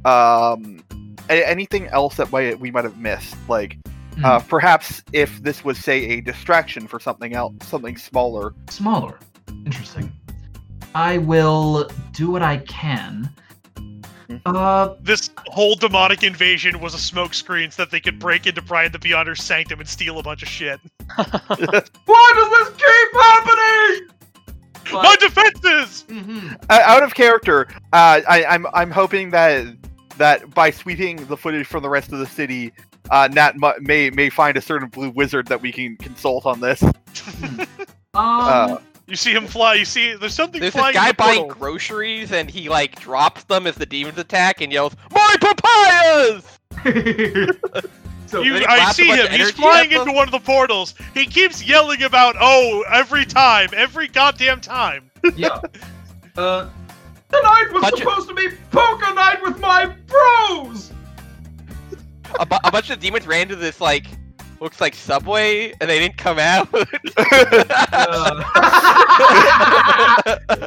um, a- anything else that might, we might have missed. Like, uh, perhaps if this was, say, a distraction for something else, something smaller. Smaller. Interesting. I will do what I can. Uh, This whole demonic invasion was a smokescreen so that they could break into Brian the Beyonder's sanctum and steal a bunch of shit. *laughs* Why does this keep happening? My but, defenses! Mhm. Uh, out of character, uh, I, I'm I'm hoping that that by sweeping the footage from the rest of the city, uh, Nat mu- may may find a certain blue wizard that we can consult on this. *laughs* Um, Uh, You see him fly. You see, there's something There's this flying. in guy buying portal. groceries and he like drops them as the demons attack and yells, "My papayas!" *laughs* so You, I see him. He's flying at them. into one of the portals. He keeps yelling about, "Oh, every time, every goddamn time." yeah. *laughs* Uh, Tonight was Bunch of- supposed to be poker night with my bros! A, bu- a bunch of demons ran into this like looks like subway and they didn't come out. uh,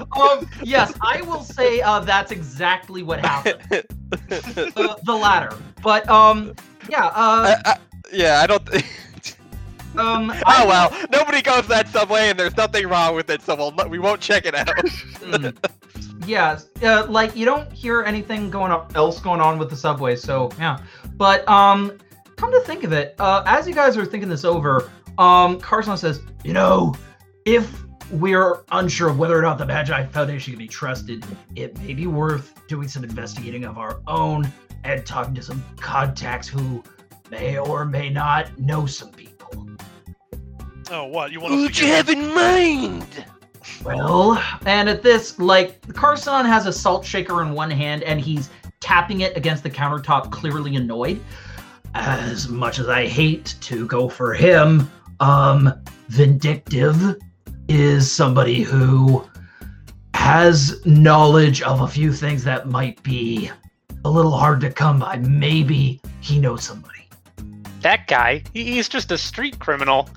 *laughs* um, yes, I will say uh, that's exactly what happened. The, *laughs* the latter. But um, yeah. Uh, Uh, uh, yeah, I don't. Th- *laughs* um. Oh will- well, nobody goes that subway and there's nothing wrong with it, so we'll, we won't check it out. Mm. yeah, uh, like you don't hear anything going on, else going on with the subway, so yeah. But um, come to think of it, uh, as you guys are thinking this over, um, Carson says, you know, if we're unsure of whether or not the Magi Foundation can be trusted, it may be worth doing some investigating of our own and talking to some contacts who may or may not know some people. Oh, what you want us Who'd to you get? have in mind? Well, and at this, like, Carson has a salt shaker in one hand and he's tapping it against the countertop, clearly annoyed. As much as I hate to go for him, um, Vindictive is somebody who has knowledge of a few things that might be a little hard to come by. Maybe he knows somebody. That guy, he's just a street criminal.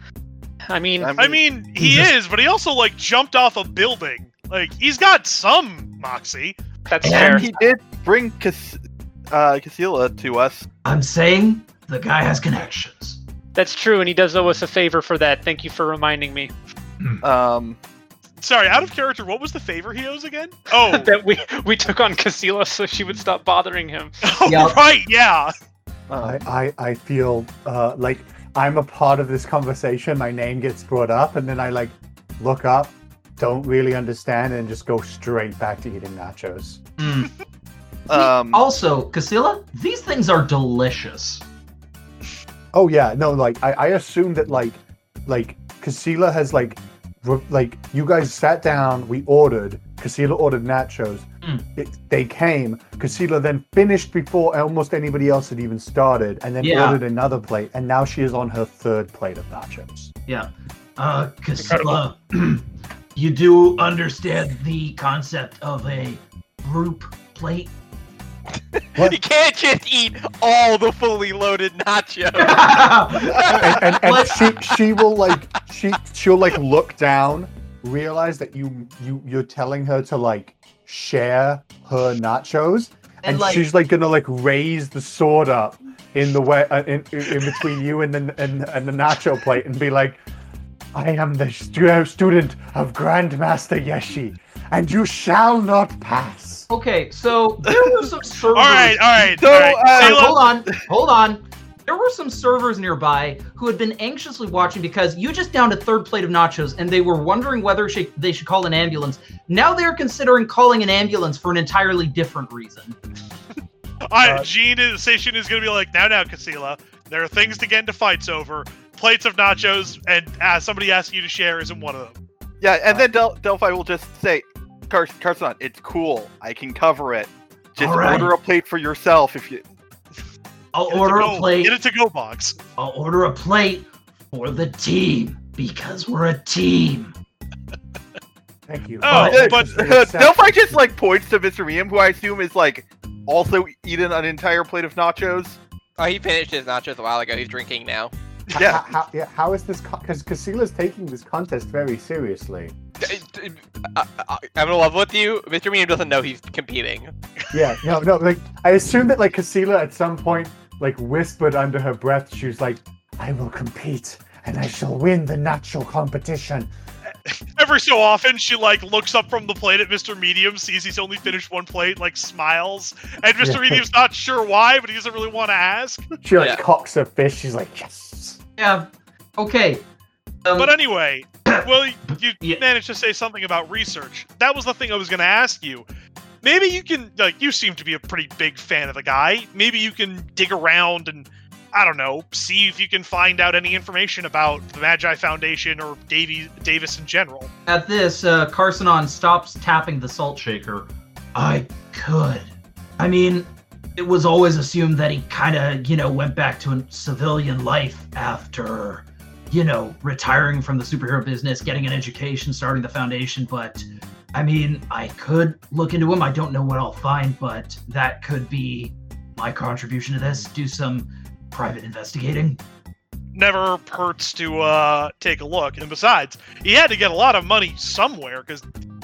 I mean, I'm- I mean, he He's a- is, but he also like jumped off a building. Like he's got some moxie. that's and fair. he did bring Cas- uh, Casilla to us. I'm saying the guy has connections. That's true, and he does owe us a favor for that. Thank you for reminding me Um, Sorry, out of character. What was the favor he owes again? Oh, *laughs* that we we took on Casilla so she would stop bothering him. *laughs* oh Yep. right, yeah. uh, I, I, I feel uh, like I'm a part of this conversation. My name gets brought up, and then I like look up, don't really understand, and just go straight back to eating nachos. Mm. *laughs* um, Also, Casilla, these things are delicious. Oh yeah, no, like I, I assume that like like Casilla has like re- like you guys sat down, we ordered, Casilla ordered nachos. Mm. It, they came. Casilla then finished before almost anybody else had even started, and then Yeah. ordered another plate, and now she is on her third plate of nachos. Yeah. Uh, Casilla, *clears throat* you do understand the concept of a group plate? What? You can't just eat all the fully loaded nachos. *laughs* and, and, and she she will like she she'll like look down, realize that you you you're telling her to like share her nachos, and, And, like- she's like gonna like raise the sword up in the way uh, in, in in between you and the and, and the nacho plate and be like, I am the stu- student of Grandmaster Yeshi, and you shall not pass. Okay, so there were some *laughs* servers. All right, all right. So, all right. uh, hold on, hold on. There were some servers nearby who had been anxiously watching because you just downed a third plate of nachos and they were wondering whether sh- they should call an ambulance. Now they're considering calling an ambulance for an entirely different reason. *laughs* All right, Uh, Gene is, Station is going to be like, now, now, Casilla, there are things to get into fights over. Plates of nachos, and uh, somebody asking you to share isn't one of them. Yeah, and then Del- Delphi will just say, Car- Carson, it's cool. I can cover it. Just All right. order a plate for yourself if you. I'll Get it to order go- a plate. Get it to go box. I'll order a plate for the team because we're a team. *laughs* Thank you. Oh, Uh, but- *laughs* Delphi just like points to Mr. Miam, who I assume is like also eating an entire plate of nachos. oh, he finished his nachos a while ago. He's drinking now. Yeah. How, how, yeah, how is this? Because Casila's taking this contest very seriously. I, I, I, I'm in love with you. Mr. Medium doesn't know he's competing. Yeah, no, no. Like, I assume that like Casila at some point like whispered under her breath. She was like, "I will compete, and I shall win the natural competition." *laughs* Every so often, she like looks up from the plate at Mr. Medium, sees he's only finished one plate, like smiles, and Mr. Yeah. Medium's not sure why, but he doesn't really want to ask. She like Yeah. cocks her fist. She's like, "Yes." Yeah. Okay. Um, But anyway, *coughs* well, you Yeah. managed to say something about research. That was the thing I was going to ask you. Maybe you can, like, you seem to be a pretty big fan of the guy. Maybe you can dig around and, I don't know, see if you can find out any information about the Magi Foundation or Davy, Davis in general. At this, uh, Carsonon stops tapping the salt shaker. I could. I mean, it was always assumed that he kind of, you know, went back to a civilian life after, you know, retiring from the superhero business, getting an education, starting the foundation. But I mean, I could look into him. I don't know what I'll find, but that could be my contribution to this. Do some private investigating. Never hurts to uh, take a look. And besides, he had to get a lot of money somewhere, because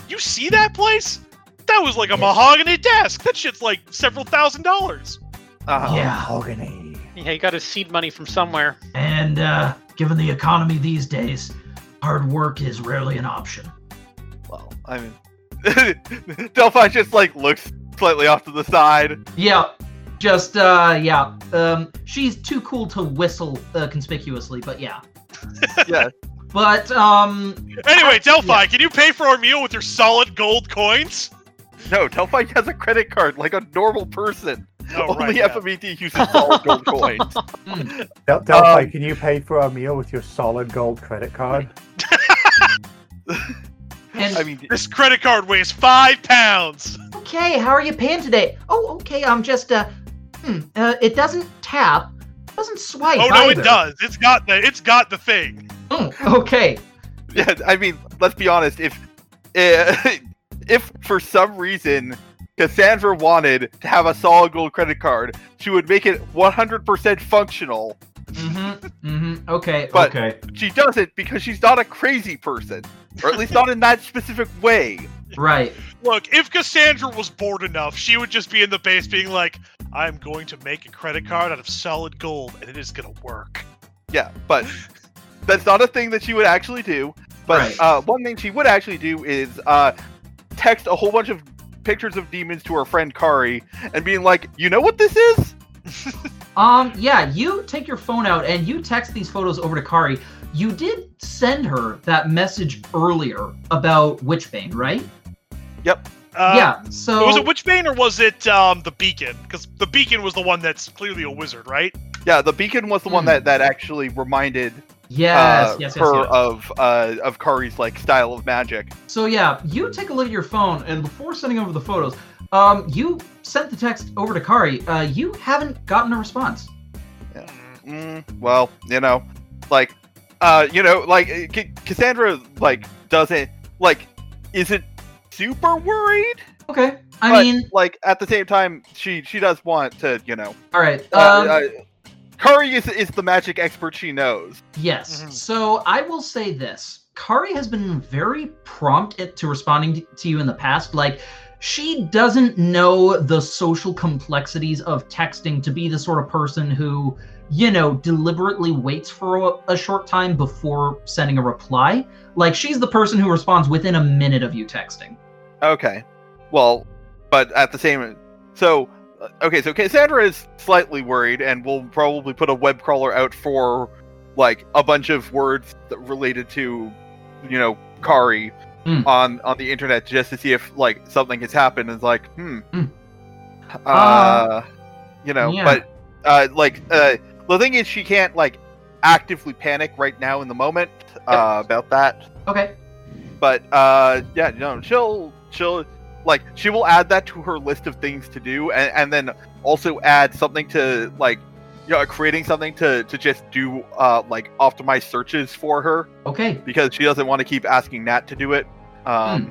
you see that place? That was like a mahogany desk. That shit's like several thousand dollars. Uh, Yeah. Mahogany. Yeah, you got to seed money from somewhere. And uh, given the economy these days, hard work is rarely an option. Well, I mean, *laughs* Delphi just like looks slightly off to the side. Yeah, just uh, yeah. Um, she's too cool to whistle uh, conspicuously, but yeah. *laughs* Yeah. But um, Anyway, Delphi, Yeah. can you pay for our meal with your solid gold coins? *laughs* No, Delphi has a credit card like a normal person. Oh, Only right. yeah. FMET uses solid *laughs* gold coins. mm, Del- Delphi, Um, can you pay for our meal with your solid gold credit card? *laughs* and I mean, This credit card weighs five pounds. okay, how are you paying today? Oh, okay. I'm just uh, hmm, uh, it doesn't tap, it doesn't swipe. Oh no, either. it does. It's got the it's got the thing. Mm, okay. yeah, I mean, let's be honest. If uh, if for some reason Cassandra wanted to have a solid gold credit card, she would make it 100% functional. Mm-hmm. Mm-hmm. Okay. But- okay. She doesn't because she's not a crazy person, or at least not in that specific way. Right. Look, if Cassandra was bored enough, she would just be in the base being like, I'm going to make a credit card out of solid gold and it is gonna work. Yeah, but that's not a thing that she would actually do. But Right. uh, one thing she would actually do is uh, text a whole bunch of pictures of demons to her friend Kari and being like, "You know what this is?" *laughs* Um, yeah, you take your phone out and you text these photos over to Kari. You did send her that message earlier about Witchbane, right? Yep. Uh, yeah. So Was it Witchbane or was it um, the Beacon? Because the Beacon was the one that's clearly a wizard, right? Yeah, the beacon was the one Hmm. that, that actually reminded yes, uh, yes, yes, her yes. of uh, of Kari's like style of magic. So yeah, you take a look at your phone, and before sending over the photos, um, you sent the text over to Kari. Uh, you haven't gotten a response. Mm, well, you know, like, uh, you know, like uh, C- Cassandra like doesn't like isn't super worried. Okay. I but, mean, like at the same time, she she does want to, you know. all right. Uh, Um, uh, Kari is is the magic expert she knows. Yes. Mhm. So I will say this. Kari has been very prompt at- to responding to, to you in the past. Like, she doesn't know the social complexities of texting to be the sort of person who, you know, deliberately waits for a, a short time before sending a reply. Like, she's the person who responds within a minute of you texting. Okay, well, but at the same, so okay, so Cassandra is slightly worried, and will probably put a web crawler out for like a bunch of words that related to, you know, Kari Hmm. on on the internet just to see if like something has happened. And it's like, hmm, Hmm. uh, Uh, you know, yeah. but uh, like uh, the thing is, she can't like actively panic right now in the moment uh, about that Okay. but uh yeah no she'll she'll like she will add that to her list of things to do and, and then also add something to like you know creating something to to just do uh like optimize searches for her Okay. because she doesn't want to keep asking nat to do it um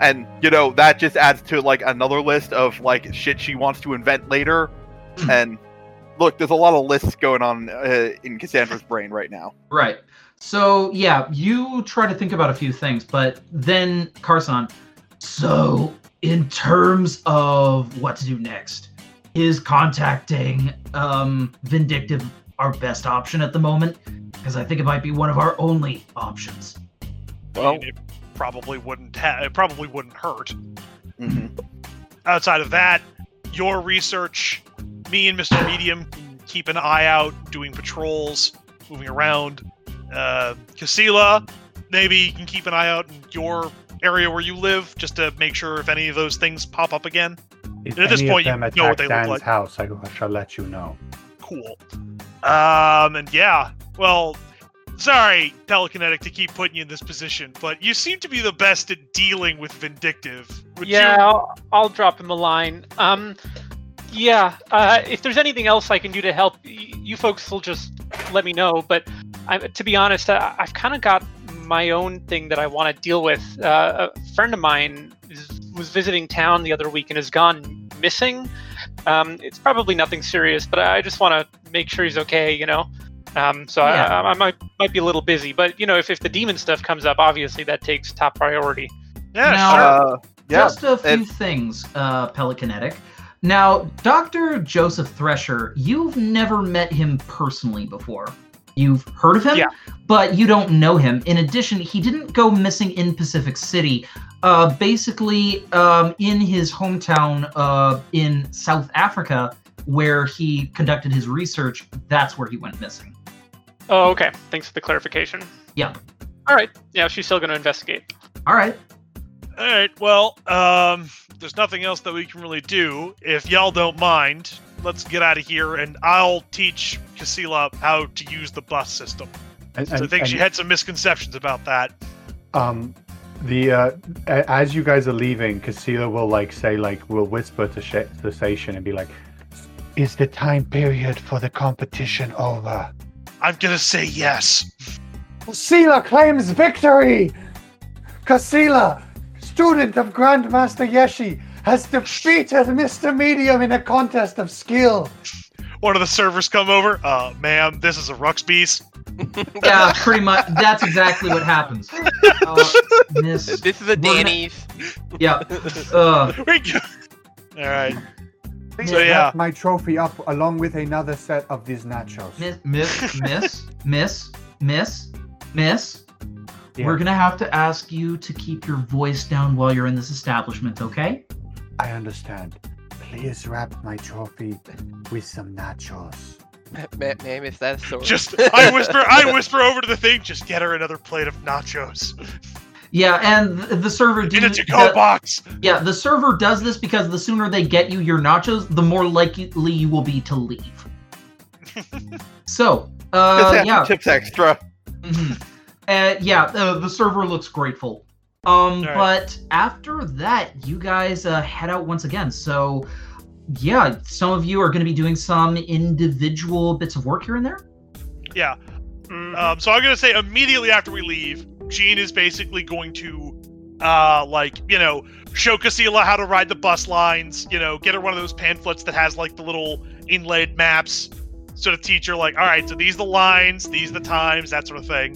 and you know that just adds to like another list of like shit she wants to invent later Hmm. and look there's a lot of lists going on uh, in cassandra's brain right now Right. So yeah, you try to think about a few things, but then Carson. So in terms of what to do next, is contacting um Vindictive our best option at the moment? Because I think it might be one of our only options. I mean, it probably wouldn't ha- it probably wouldn't hurt. Mhm. Outside of that, your research, me and Mr. Medium can keep an eye out, doing patrols, moving around. Uh, Casila, maybe you can keep an eye out in your area where you live, just to make sure if any of those things pop up again. If At this any point, of you them know what attack they look Dan's like. house, I shall let you know. Cool. Um, and yeah, well, sorry, Telekinetic, to keep putting you in this position, but you seem to be the best at dealing with Vindictive. Would you- yeah, I'll, I'll drop him a line. Um, yeah, uh, if there's anything else I can do to help, y- you folks will just let me know. But I, to be honest, I, I've kind of got my own thing that I want to deal with. Uh, a friend of mine is, was visiting town the other week and has gone missing. Um, it's probably nothing serious, but I just want to make sure he's okay. You know. Um, so Yeah. I, I, I might might be a little busy, but you know, if, if the demon stuff comes up, obviously that takes top priority. yeah, Now- sure. uh, yeah Just a few and- things, uh, Telekinetic. Now, Dr. Joseph Thresher, you've never met him personally before. You've heard of him, Yeah. but you don't know him. In addition, he didn't go missing in Pacific City. Uh, basically, um, in his hometown uh, in South Africa, where he conducted his research, that's where he went missing. Oh, okay. Thanks for the clarification. Yeah. All right. Yeah, she's still going to investigate. All right. All right. Well, um, there's nothing else that we can really do. If y'all don't mind, let's get out of here, and I'll teach Casila how to use the bus system. And, 'Cause I and- think she had some misconceptions about that. um the uh as you guys are leaving, Casilla will like say like will whisper to sh- the station and be like, "Is the time period for the competition over?" I'm gonna say yes. Casilla claims victory! Casilla, student of Grandmaster Yeshi, has defeated Mr. Medium in a contest of skill. One of the servers come over. Uh, ma'am, this is a Ruxbeast. *laughs* Yeah, pretty much. That's exactly what happens. *laughs* Uh, miss, This is a Danny's. yeah. *laughs* Uh, We go- All right. Please So, yeah. my trophy up along with another set of these nachos. Miss, miss, miss, miss, miss, miss. Yeah. We're gonna have to ask you to keep your voice down while you're in this establishment, okay? I understand. Please wrap my trophy with some nachos. Ma'am, is that a sword? Just I whisper. I *laughs* whisper over to the thing. Just get her another plate of nachos Yeah, and the server in do, a to-go box. yeah, the server does this because the sooner they get you your nachos, the more likely you will be to leave. *laughs* so, uh, yeah, tips extra mhm. uh, yeah, uh, the server looks grateful. Um, Alright. but after that, you guys uh, head out once again. So, yeah, some of you are going to be doing some individual bits of work here and there. Yeah. Mhm. Um, so I'm gonna say immediately after we leave, Jean is basically going to Uh, like you know, show Casilla how to ride the bus lines. You know, get her one of those pamphlets that has like the little inlaid maps. Sort of teach her like, all right, so these the lines, these the times, that sort of thing.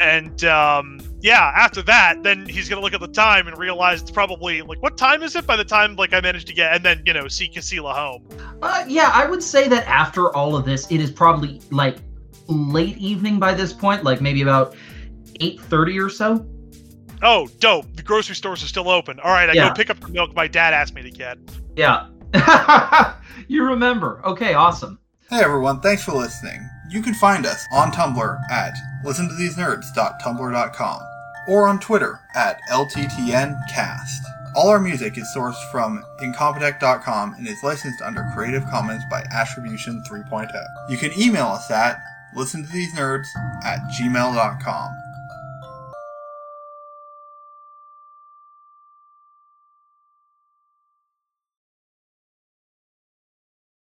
And um, yeah, after that, then he's gonna look at the time and realize it's probably like, what time is it? By the time like I managed to get, and then you know, see Casilla home. Uh, yeah, I would say that after all of this, it is probably like late evening by this point, like maybe about eight thirty or so. Oh, dope! The grocery stores are still open. All right, I Yeah. go pick up the milk my dad asked me to get. Yeah. *laughs* you remember. Okay, awesome. Hey everyone, thanks for listening. You can find us on Tumblr at listentothesenerds.tumblr.com or on Twitter at LTTNcast. All our music is sourced from incompetech.com and is licensed under Creative Commons by Attribution 3.0. You can email us at listentothesenerds at gmail.com.